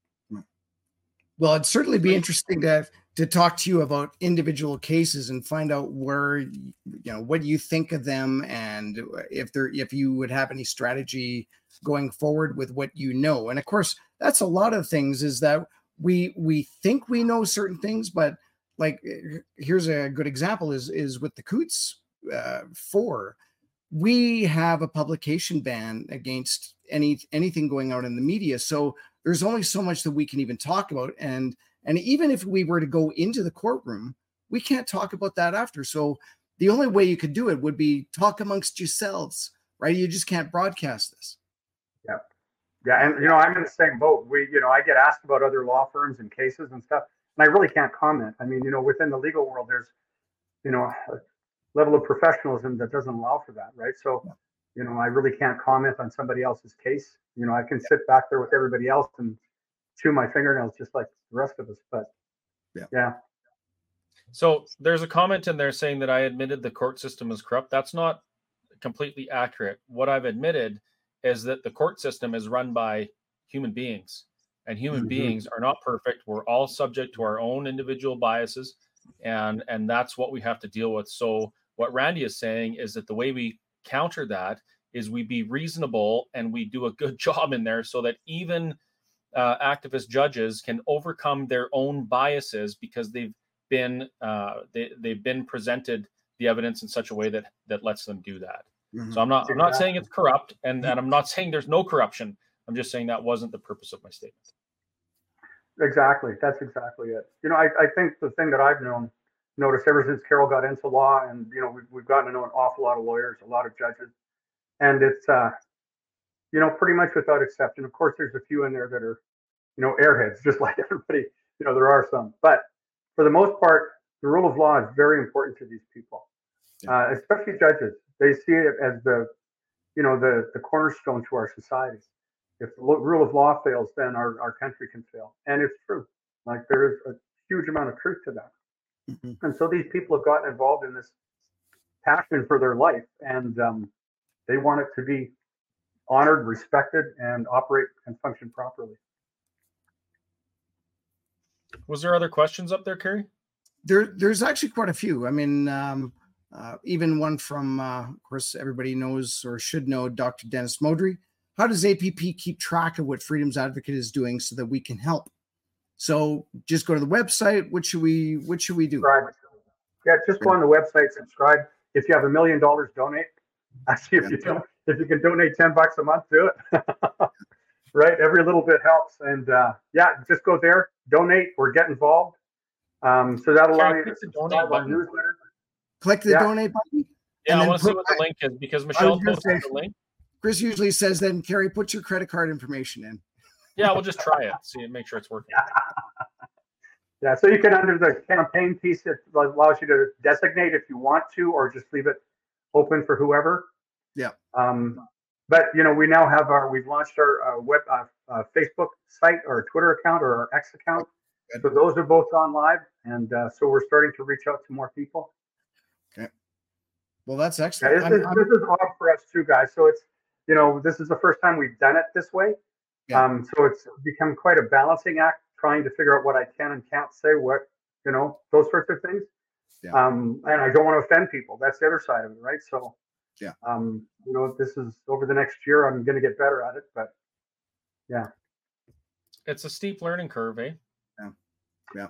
Well, it'd certainly be interesting to to talk to you about individual cases and find out where you know what you think of them and if there if you would have any strategy going forward with what you know. And of course, that's a lot of things is that we we think we know certain things, but like here's a good example is is with the Coutts uh, four. We have a publication ban against any anything going out in the media. So there's only so much that we can even talk about. And and even if we were to go into the courtroom we can't talk about that after. So the only way you could do it would be talk amongst yourselves right? You just can't broadcast this. Yeah yeah and you know i'm in the same boat. We you know i get asked about other law firms and cases and stuff and i really can't comment. I mean you know within the legal world there's you know a level of professionalism that doesn't allow for that, right? So, you know, I really can't comment on somebody else's case. You know, I can sit back there with everybody else and chew my fingernails just like the rest of us. But yeah. yeah. So there's a comment in there saying that I admitted the court system is corrupt. That's not completely accurate. What I've admitted is that the court system is run by human beings, and human mm-hmm. beings are not perfect. We're all subject to our own individual biases, and and that's what we have to deal with. So what Randy is saying is that the way we counter that is we be reasonable and we do a good job in there so that even uh, activist judges can overcome their own biases because they've been uh, they, they've been presented the evidence in such a way that that lets them do that. Mm-hmm. So I'm not I'm not saying it's corrupt and, and I'm not saying there's no corruption. I'm just saying that wasn't the purpose of my statement. Exactly. That's exactly it. You know, I, I think the thing that I've known noticed ever since Carol got into law, and you know, we've, we've gotten to know an awful lot of lawyers, a lot of judges, and it's uh, you know, pretty much without exception. Of course, there's a few in there that are, you know, airheads, just like everybody. You know, there are some, but for the most part, the rule of law is very important to these people, uh, especially judges. They see it as the, you know, the the cornerstone to our society. If the rule of law fails, then our, our country can fail, and it's true. Like there is a huge amount of truth to that. Mm-hmm. And so these people have gotten involved in this passion for their life, and um, they want it to be honored, respected, and operate and function properly. Was there other questions up there, Kerry? There, there's actually quite a few. I mean, um, uh, even one from, uh, of course, everybody knows or should know Dr. Dennis Modry. How does APP keep track of what Freedoms Advocate is doing so that we can help? So just go to the website. What should we what should we do? Subscribe. Yeah, just go on the website, subscribe. If you have a million dollars, donate. Actually, if you don't, if you can donate 10 bucks a month, do it. right? Every little bit helps. And uh, yeah, just go there, donate or get involved. Um, so that'll allow you to subscribe our newsletter. Click the yeah. donate button. Yeah, I want to see what the link is because Michelle posted the link. Chris usually says then, Kerry, put your credit card information in. Yeah, we'll just try it, see it, make sure it's working. yeah, so you can under the campaign piece, it allows you to designate if you want to, or just leave it open for whoever. Yeah. Um, but you know, we now have our we've launched our uh, web uh, uh, Facebook site or Twitter account or our X account. so those are both on live, and uh, so we're starting to reach out to more people. Okay. Well, that's excellent. Yeah, this, is, this is odd for us too, guys. So it's you know this is the first time we've done it this way. Yeah. Um, so it's become quite a balancing act, trying to figure out what I can and can't say, what you know, those sorts of things. Yeah. Um, and I don't want to offend people. That's the other side of it, right? So, yeah. Um, you know, this is over the next year. I'm going to get better at it, but yeah, it's a steep learning curve, eh? Yeah, yeah,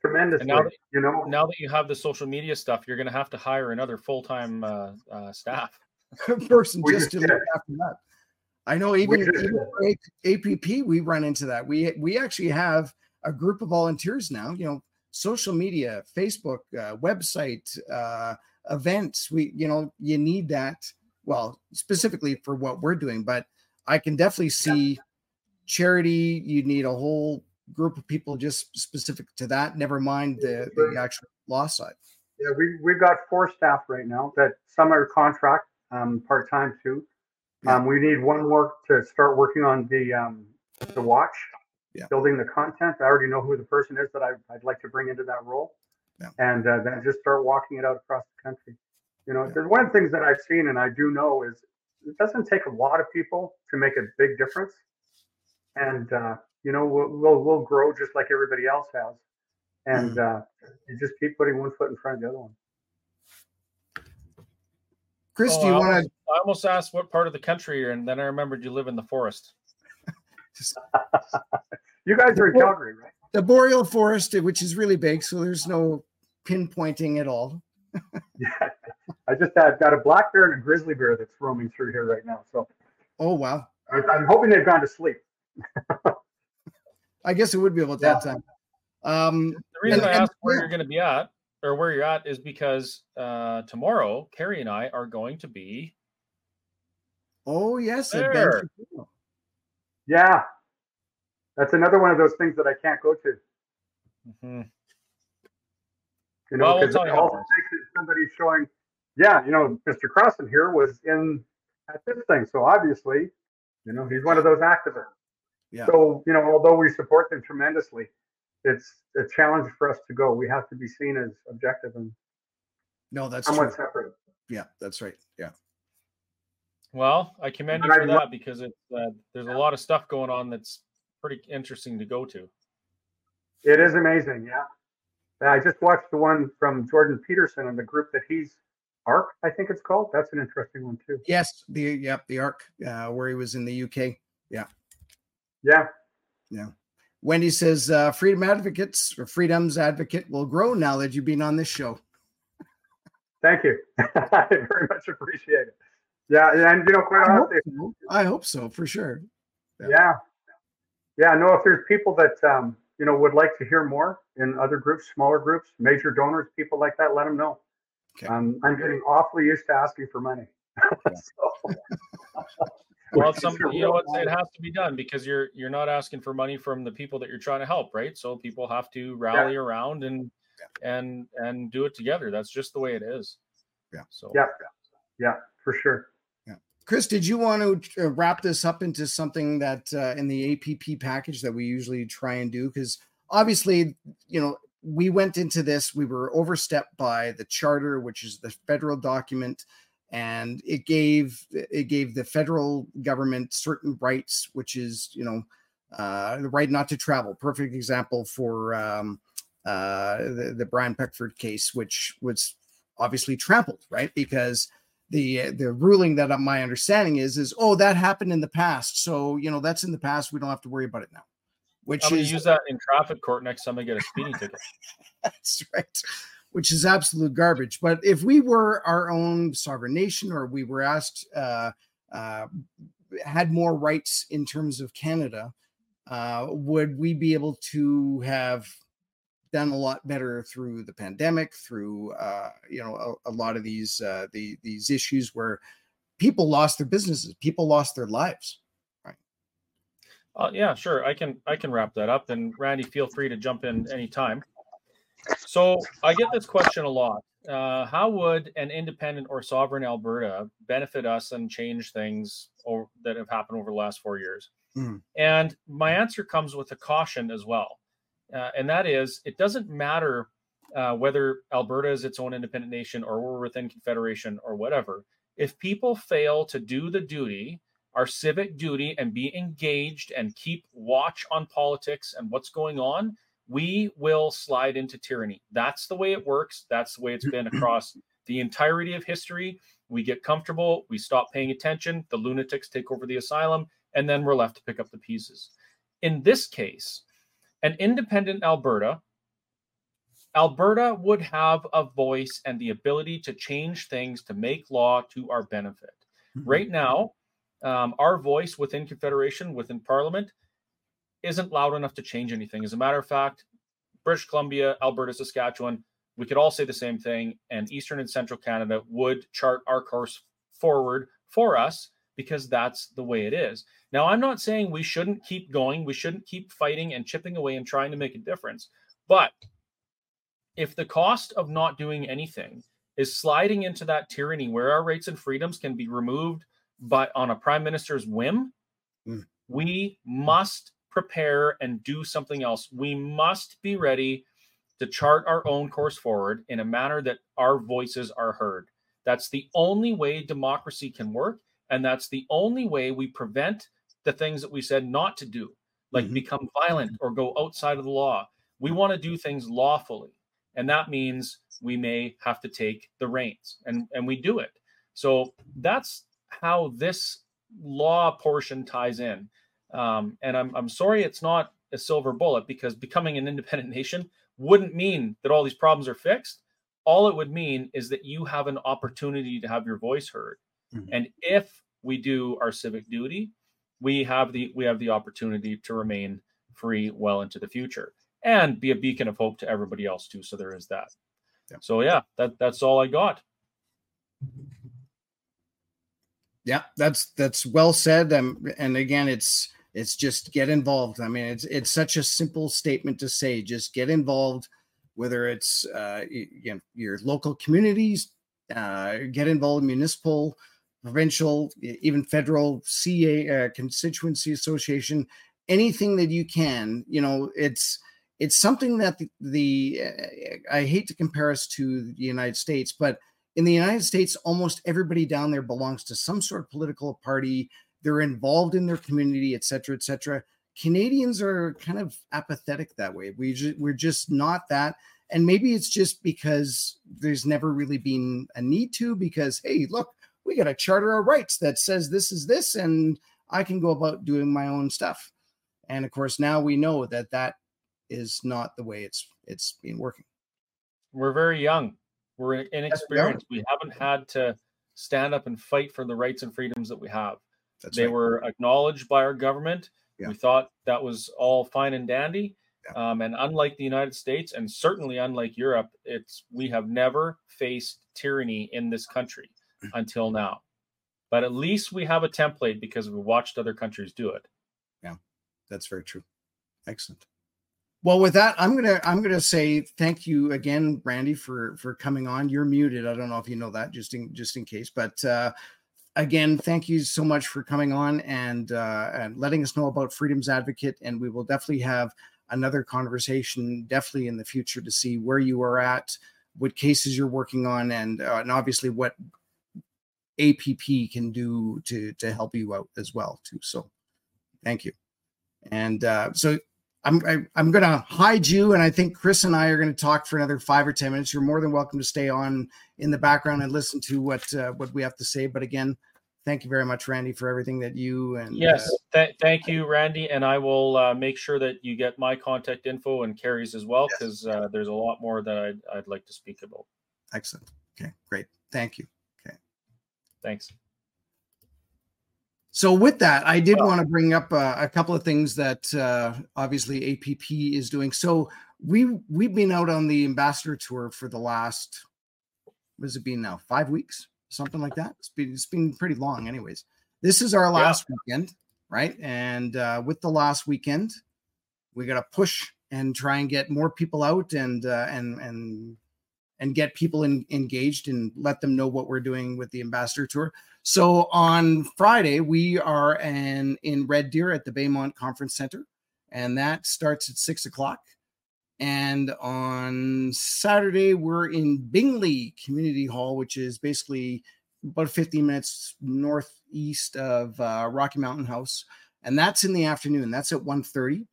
tremendous. Now that, you know, now that you have the social media stuff, you're going to have to hire another full time uh, uh, staff person just to look after that. I know even, even APP, we run into that. We we actually have a group of volunteers now. You know, social media, Facebook, uh, website, uh, events. We, you know, you need that. Well, specifically for what we're doing, but I can definitely see charity. You need a whole group of people just specific to that. Never mind the, the actual law side. Yeah, we we've got four staff right now that some are contract, um, part time too. Um, we need one more to start working on the um, the watch yeah. building the content. I already know who the person is that I, would like to bring into that role, yeah. and uh, then just start walking it out across the country. You know, yeah. one of the things that I've seen and I do know is it doesn't take a lot of people to make a big difference, and uh, you know we'll, we'll, we'll grow just like everybody else has, and mm-hmm. uh, you just keep putting one foot in front of the other one. Chris, oh, do you want to? I almost asked what part of the country you're in, then I remembered you live in the forest. you guys are in Calgary, right? The boreal forest, which is really big, so there's no pinpointing at all. yeah, I just had, got a black bear and a grizzly bear that's roaming through here right now. So, oh wow! I'm hoping they've gone to sleep. I guess it would be about that time. Um, the reason and, I asked where yeah. you're going to be at or where you're at is because uh, tomorrow Kerry and I are going to be. Oh yes, there. Yeah, that's another one of those things that I can't go to. Mm-hmm. You know, because well, we'll somebody showing, yeah, you know, Mr. Crosson here was in at this thing, so obviously, you know, he's one of those activists. Yeah. So you know, although we support them tremendously, it's a challenge for us to go. We have to be seen as objective and no, that's somewhat true. separate. Yeah, that's right. Yeah. Well, I commend you for that because it's uh, there's a lot of stuff going on that's pretty interesting to go to. It is amazing, yeah. I just watched the one from Jordan Peterson and the group that he's Arc, I think it's called. That's an interesting one too. Yes, the yep, the Arc, uh, where he was in the UK. Yeah. Yeah. Yeah. Wendy says uh, freedom advocates or freedom's advocate will grow now that you've been on this show. Thank you. I very much appreciate it. Yeah, and you know, quite I honestly, hope so. I hope so for sure. Yeah. yeah, yeah. No, if there's people that um, you know would like to hear more in other groups, smaller groups, major donors, people like that, let them know. Okay. Um, I'm getting awfully used to asking for money. so, well, some you know what it has to be done because you're you're not asking for money from the people that you're trying to help, right? So people have to rally yeah. around and yeah. and and do it together. That's just the way it is. Yeah. So yeah, yeah, for sure. Chris, did you want to uh, wrap this up into something that uh, in the APP package that we usually try and do? Because obviously, you know, we went into this, we were overstepped by the charter, which is the federal document, and it gave it gave the federal government certain rights, which is you know uh, the right not to travel. Perfect example for um, uh, the, the Brian Peckford case, which was obviously trampled, right? Because the the ruling that my understanding is is oh that happened in the past. So you know that's in the past. We don't have to worry about it now which I'm is use that in traffic court next time I get a speeding ticket. That's right which is absolute garbage. But if we were our own sovereign nation or we were asked uh, uh, had more rights in terms of Canada uh, would we be able to have done a lot better through the pandemic, through uh, you know a, a, lot of these uh, the these issues where people lost their businesses, people lost their lives. Right. Uh, yeah, sure. I can I can wrap that up. And Randy, feel free to jump in anytime. So I get this question a lot. Uh, how would an independent or sovereign Alberta benefit us and change things or, that have happened over the last four years? Mm. And my answer comes with a caution as well uh, and that is it doesn't matter uh, whether Alberta is its own independent nation or we're within Confederation or whatever. If people fail to do the duty, our civic duty, and be engaged and keep watch on politics and what's going on, we will slide into tyranny. That's the way it works. That's the way it's been across the entirety of history. We get comfortable, we stop paying attention, the lunatics take over the asylum, and then we're left to pick up the pieces. In this case, an independent Alberta, Alberta would have a voice and the ability to change things to make law to our benefit. Mm-hmm. Right now, um, our voice within Confederation, within Parliament, isn't loud enough to change anything. As a matter of fact, British Columbia, Alberta, Saskatchewan, we could all say the same thing, and Eastern and Central Canada would chart our course forward for us because that's the way it is. Now, I'm not saying we shouldn't keep going, we shouldn't keep fighting and chipping away and trying to make a difference, but if the cost of not doing anything is sliding into that tyranny where our rights and freedoms can be removed but on a prime minister's whim, mm. we must prepare and do something else. We must be ready to chart our own course forward in a manner that our voices are heard. That's the only way democracy can work. And that's the only way we prevent the things that we said not to do, like mm-hmm. become violent or go outside of the law. We want to do things lawfully. And that means we may have to take the reins and, and we do it. So that's how this law portion ties in. Um, and I'm, I'm sorry it's not a silver bullet because becoming an independent nation wouldn't mean that all these problems are fixed. All it would mean is that you have an opportunity to have your voice heard. Mm-hmm. And if we do our civic duty, we have the we have the opportunity to remain free well into the future and be a beacon of hope to everybody else too. So there is that. Yeah. So yeah, that that's all I got. Yeah, that's that's well said. Um, and again, it's it's just get involved. I mean, it's it's such a simple statement to say. Just get involved, whether it's uh, you know, your local communities, uh, get involved in municipal, provincial, even federal CA uh, constituency association, anything that you can. You know, it's it's something that the, the uh, I hate to compare us to the United States, but in the United States, almost everybody down there belongs to some sort of political party they're involved in their community, et cetera, et cetera. Canadians are kind of apathetic that way. We ju- we're just not that. And maybe it's just because there's never really been a need to, because, hey, look, we got a charter of rights that says this is this, and I can go about doing my own stuff. And of course, now we know that that is not the way it's it's been working. We're very young. We're inexperienced. We haven't had to stand up and fight for the rights and freedoms that we have. That's they right. were acknowledged by our government. Yeah. We thought that was all fine and dandy. Yeah. Um, and unlike the United States, and certainly unlike Europe, it's we have never faced tyranny in this country. Until now. But at least we have a template because we watched other countries do it. Yeah, that's very true. Excellent. Well, with that, I'm gonna I'm gonna say thank you again, Randy, for for coming on. You're muted. I don't know if you know that, just in just in case. But uh, again, thank you so much for coming on and uh, and letting us know about Freedoms Advocate. And we will definitely have another conversation, definitely in the future, to see where you are at, what cases you're working on, and uh, and obviously what APP can do to to help you out as well too. So, thank you. And uh, so I'm I, am i am going to hide you, and I think Chris and I are going to talk for another five or ten minutes. You're more than welcome to stay on in the background and listen to what uh, what we have to say. But again, thank you very much, Randy, for everything that you and yes, uh, th- thank you, Randy, and I will uh, make sure that you get my contact info and Kerry's as well because yes. Uh, there's a lot more that I'd, I'd like to speak about. Excellent. Okay, great. Thank you. Thanks. So with that, I did want to bring up uh, a couple of things that uh, obviously APP is doing. So we we've been out on the ambassador tour for the last what has it been now? Five weeks, something like that. It's been it's been pretty long, anyways. This is our last yeah. weekend, right? And uh, with the last weekend, we got to push and try and get more people out and uh, and and and get people in, engaged and let them know what we're doing with the ambassador tour. So on Friday, we are in, in Red Deer at the Baymont Conference Center, and that starts at six o'clock. And on Saturday, we're in Bingley Community Hall, which is basically about 15 minutes northeast of uh, Rocky Mountain House. And that's in the afternoon. That's at 1.30.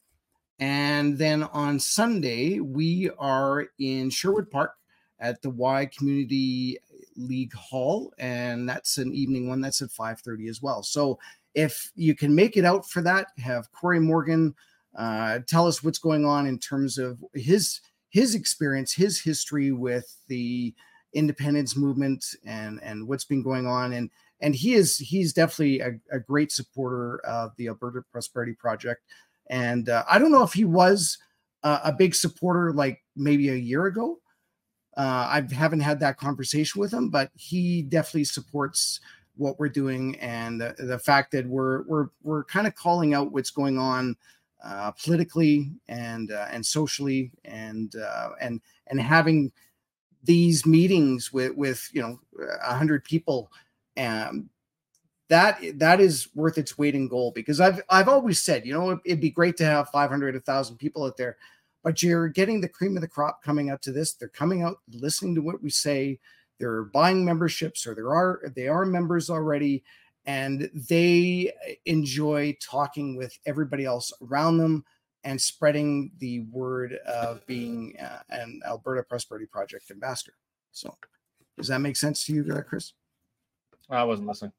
And then on Sunday, we are in Sherwood Park at the Y Community League Hall, and that's an evening one. That's at 5:30 as well. So if you can make it out for that, have Cory Morgan uh, tell us what's going on in terms of his his experience, his history with the independence movement, and and what's been going on. And and he is he's definitely a, a great supporter of the Alberta Prosperity Project. And uh, I don't know if he was uh, a big supporter like maybe a year ago. Uh, I haven't had that conversation with him, but he definitely supports what we're doing and the, the fact that we're we're we're kind of calling out what's going on uh, politically and uh, and socially and uh, and and having these meetings with with you know a hundred people um, that that is worth its weight in gold because I've I've always said you know it'd be great to have 500 1000 people out there but you're getting the cream of the crop coming out to this they're coming out listening to what we say they're buying memberships or there are they are members already and they enjoy talking with everybody else around them and spreading the word of being uh, an Alberta Prosperity Project ambassador. So, does that make sense to you, uh, Chris? I wasn't listening.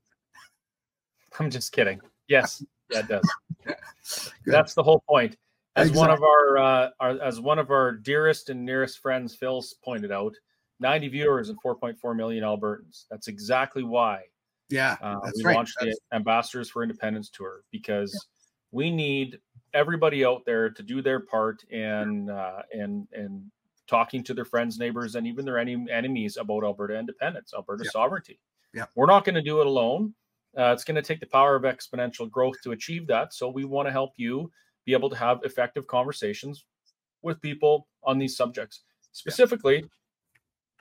I'm just kidding. Yes, yeah, it does. That's the whole point. As exactly. one of our, uh, our, as one of our dearest and nearest friends, Phil's pointed out, 90 viewers and 4.4 million Albertans. That's exactly why. Yeah, uh, we right. launched that's... the Ambassadors for Independence tour because yeah. we need everybody out there to do their part and uh, and and talking to their friends, neighbors, and even their any enemies about Alberta independence, Alberta yeah. sovereignty. Yeah, we're not going to do it alone. Uh, it's going to take the power of exponential growth to achieve that. So we want to help you be able to have effective conversations with people on these subjects. Specifically, yeah.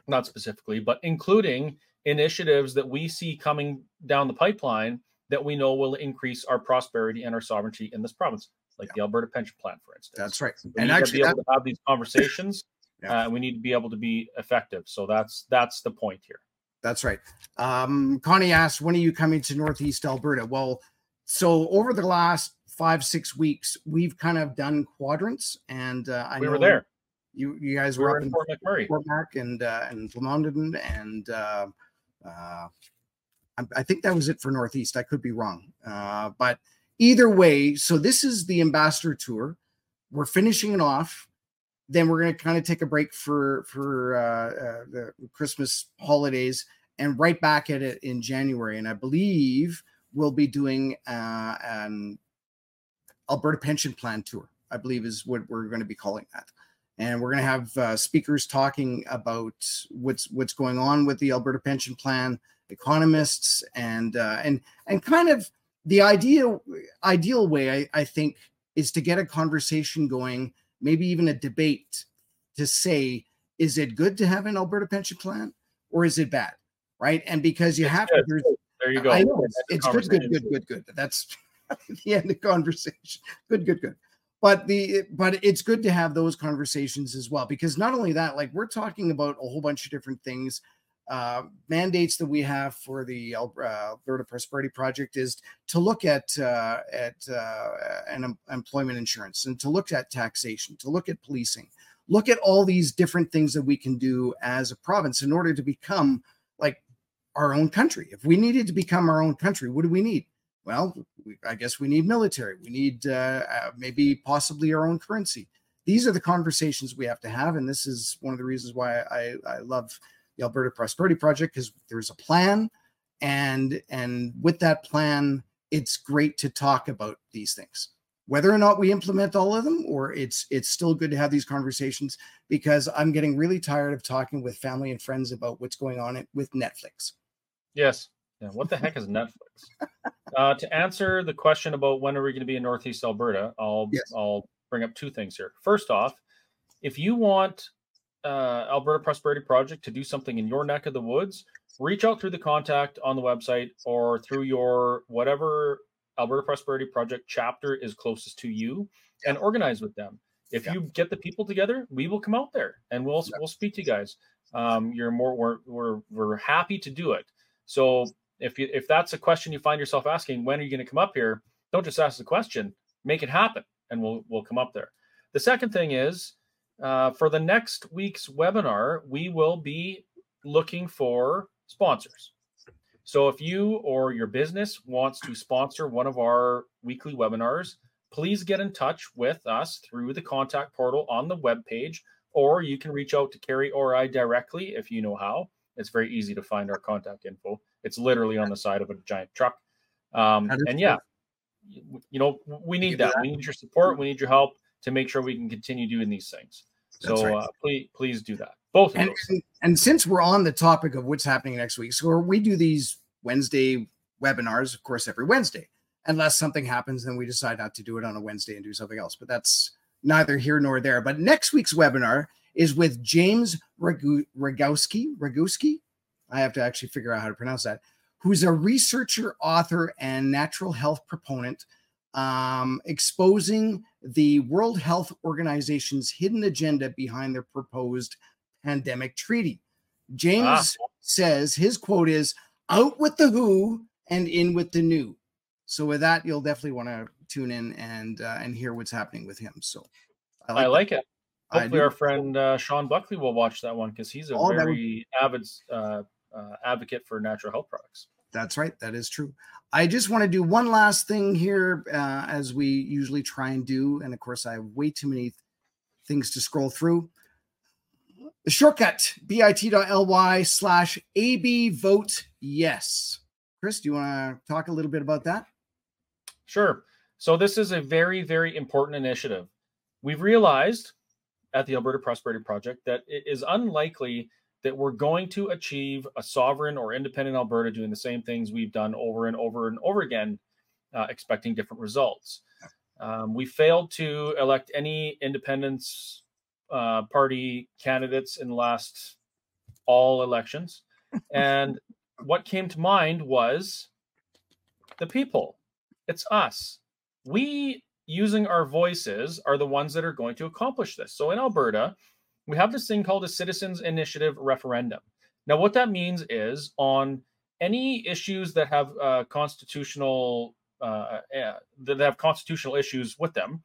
not specifically, but including initiatives that we see coming down the pipeline that we know will increase our prosperity and our sovereignty in this province, like yeah. the Alberta Pension Plan, for instance. That's right. We and actually, to be able to have these conversations. yeah. uh, we need to be able to be effective. So that's that's the point here. That's right. Um, Connie asked, when are you coming to Northeast Alberta? Well, so over the last five, six weeks, we've kind of done quadrants. And uh, I we were there. You, you guys we were, were up in Fort McMurray, Fort Mac, and uh, and London, and uh, uh, I, think that was it for Northeast. I could be wrong, uh, but either way. So this is the ambassador tour. We're finishing it off then we're going to kind of take a break for for uh, uh, the Christmas holidays and right back at it in January. And I believe we'll be doing uh, an Alberta Pension Plan tour. I believe is what we're going to be calling that. And we're going to have uh, speakers talking about what's what's going on with the Alberta Pension Plan, economists, and uh, and and kind of the ideal ideal way I, I think is to get a conversation going maybe even a debate to say, is it good to have an Alberta pension plan or is it bad? Right. And because you it's have good. to, there you go. I know it's, it's good, good, good, good, good. That's the end of the conversation. Good, good, good. But the but it's good to have those conversations as well because not only that, like we're talking about a whole bunch of different things uh, mandates that we have for the uh, Alberta Prosperity Project is to look at uh, at uh, an employment insurance and to look at taxation, to look at policing, look at all these different things that we can do as a province in order to become like our own country. If we needed to become our own country, what do we need? Well, we, I guess we need military. We need uh, uh, maybe possibly our own currency. These are the conversations we have to have, and this is one of the reasons why I, I love the Alberta Prosperity Project because there's a plan, and and with that plan, it's great to talk about these things. Whether or not we implement all of them, or it's it's still good to have these conversations because I'm getting really tired of talking with family and friends about what's going on with Netflix. Yes. Yeah. What the heck is Netflix? uh, to answer the question about when are we going to be in Northeast Alberta, I'll yes. I'll bring up two things here. First off, if you want uh, Alberta Prosperity Project to do something in your neck of the woods, reach out through the contact on the website or through your whatever Alberta Prosperity Project chapter is closest to you and organize with them. If yeah. you get the people together, we will come out there and we'll yeah. we'll speak to you guys. Um, you're more we're, we're we're happy to do it. So if you if that's a question you find yourself asking, when are you going to come up here? Don't just ask the question, make it happen, and we'll we'll come up there. The second thing is uh, for the next week's webinar, we will be looking for sponsors. So if you or your business wants to sponsor one of our weekly webinars, please get in touch with us through the contact portal on the web page, or you can reach out to Kerry or I directly if you know how. It's very easy to find our contact info. It's literally on the side of a giant truck. Um, and yeah, you know, we need that. We need your support. We need your help to make sure we can continue doing these things. so right. uh, please, please do that. Both and, and, and, since we're on the topic of what's happening next week, so we do these Wednesday webinars, of course, every Wednesday. Unless something happens, then we decide not to do it on a Wednesday and do something else. But that's neither here nor there. But next week's webinar is with James Roguski. Roguski, I have to actually figure out how to pronounce that. Who's a researcher, author, and natural health proponent, um, exposing the World Health Organization's hidden agenda behind their proposed pandemic treaty. James ah. says his quote is out with the who and in with the new. So with that, you'll definitely want to tune in and uh, and hear what's happening with him. So I like, I like it. Hopefully, our friend uh, Sean Buckley will watch that one because he's a oh, very would... avid uh, uh, advocate for natural health products. That's right. That is true. I just want to do one last thing here, uh, as we usually try and do. And of course, I have way too many things to scroll through. The shortcut bit.ly slash AB vote yes. Chris, do you want to talk a little bit about that? Sure. So, this is a very, very important initiative. We've realized at the Alberta Prosperity Project that it is unlikely that we're going to achieve a sovereign or independent Alberta doing the same things we've done over and over and over again, uh, expecting different results. Um, we failed to elect any independence uh, party candidates in the last all elections. and what came to mind was the people. It's us. We, using our voices, are the ones that are going to accomplish this. So in Alberta, we have this thing called a citizens initiative referendum. Now, what that means is on any issues that have uh, constitutional uh, uh, that have constitutional issues with them,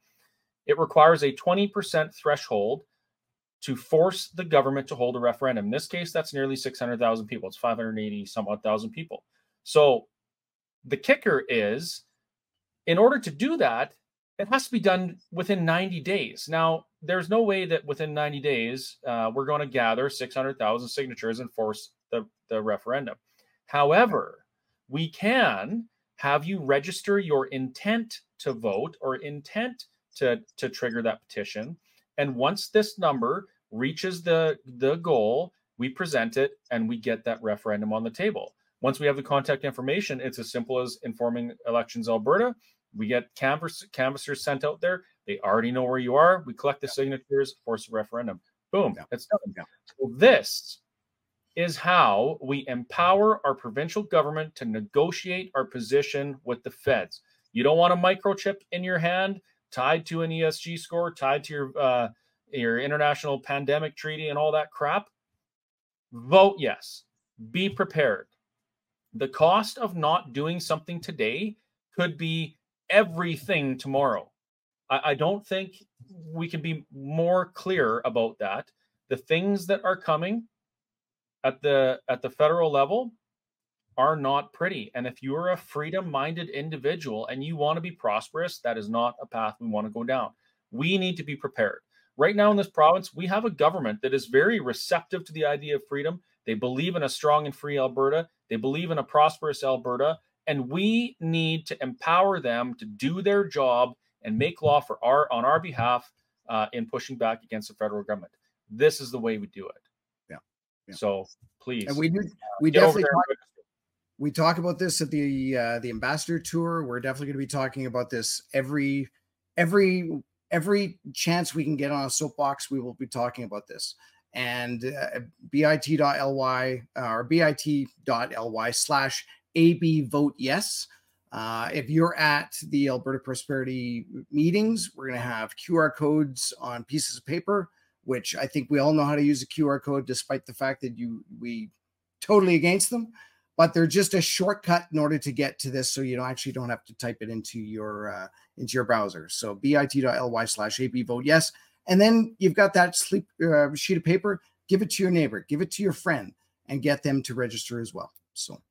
it requires a 20% threshold to force the government to hold a referendum. In this case, that's nearly 600,000 people. It's 580 some odd thousand people. So the kicker is in order to do that, it has to be done within 90 days. Now, there's no way that within 90 days uh, we're going to gather 600,000 signatures and force the, the referendum. However, we can have you register your intent to vote or intent to, to trigger that petition. And once this number reaches the the goal, we present it and we get that referendum on the table. Once we have the contact information, it's as simple as informing Elections Alberta. We get canvass, canvassers sent out there. They already know where you are. We collect the signatures, force a referendum. Boom, yeah. it's done. Yeah. So this is how we empower our provincial government to negotiate our position with the feds. You don't want a microchip in your hand tied to an ESG score, tied to your uh, your international pandemic treaty and all that crap, vote yes. Be prepared. The cost of not doing something today could be everything tomorrow. I, I don't think we can be more clear about that. The things that are coming at the at the federal level are not pretty. And if you're a freedom minded individual and you want to be prosperous, that is not a path we want to go down. We need to be prepared. Right now in this province, we have a government that is very receptive to the idea of freedom. They believe in a strong and free Alberta. They believe in a prosperous Alberta. And we need to empower them to do their job and make law for our on our behalf uh, in pushing back against the federal government. This is the way we do it. Yeah. yeah. So please, and we do, we definitely talk, we talk about this at the uh, the ambassador tour. We're definitely going to be talking about this every every every chance we can get on a soapbox, we will be talking about this. And uh, bit.ly uh, or bit.ly slash AB vote yes. Uh, if you're at the Alberta Prosperity meetings, we're going to have QR codes on pieces of paper, which I think we all know how to use a QR code, despite the fact that you we totally against them. But they're just a shortcut in order to get to this, so you don't actually don't have to type it into your uh, into your browser. So bit.ly slash ab vote yes, and then you've got that sleep uh, sheet of paper. Give it to your neighbor, give it to your friend, and get them to register as well. So.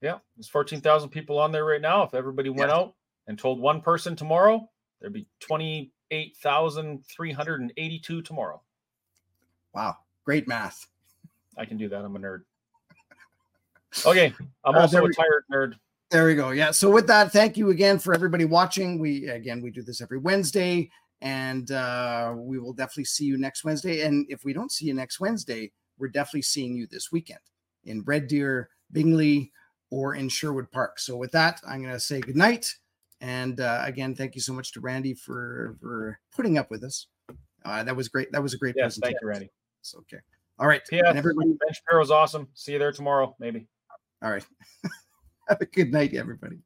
Yeah, there's 14,000 people on there right now. If everybody went out and told one person tomorrow, there'd be 28,382 tomorrow. Wow, great math. I can do that. I'm a nerd. Okay, I'm uh, also a tired nerd. There we go. Yeah. So with that, thank you again for everybody watching. We again we do this every Wednesday, and uh, we will definitely see you next Wednesday. And if we don't see you next Wednesday, we're definitely seeing you this weekend in Red Deer, Bentley, or in Sherwood Park. So with that, I'm going to say good night. And uh, again, thank you so much to Randy for for putting up with us. Uh, that was great. That was a great yes, presentation. Thank you, Randy. It's okay. All right. Yeah. Everybody, Ben Shapiro's awesome. See you there tomorrow, maybe. All right. Have a good night, everybody.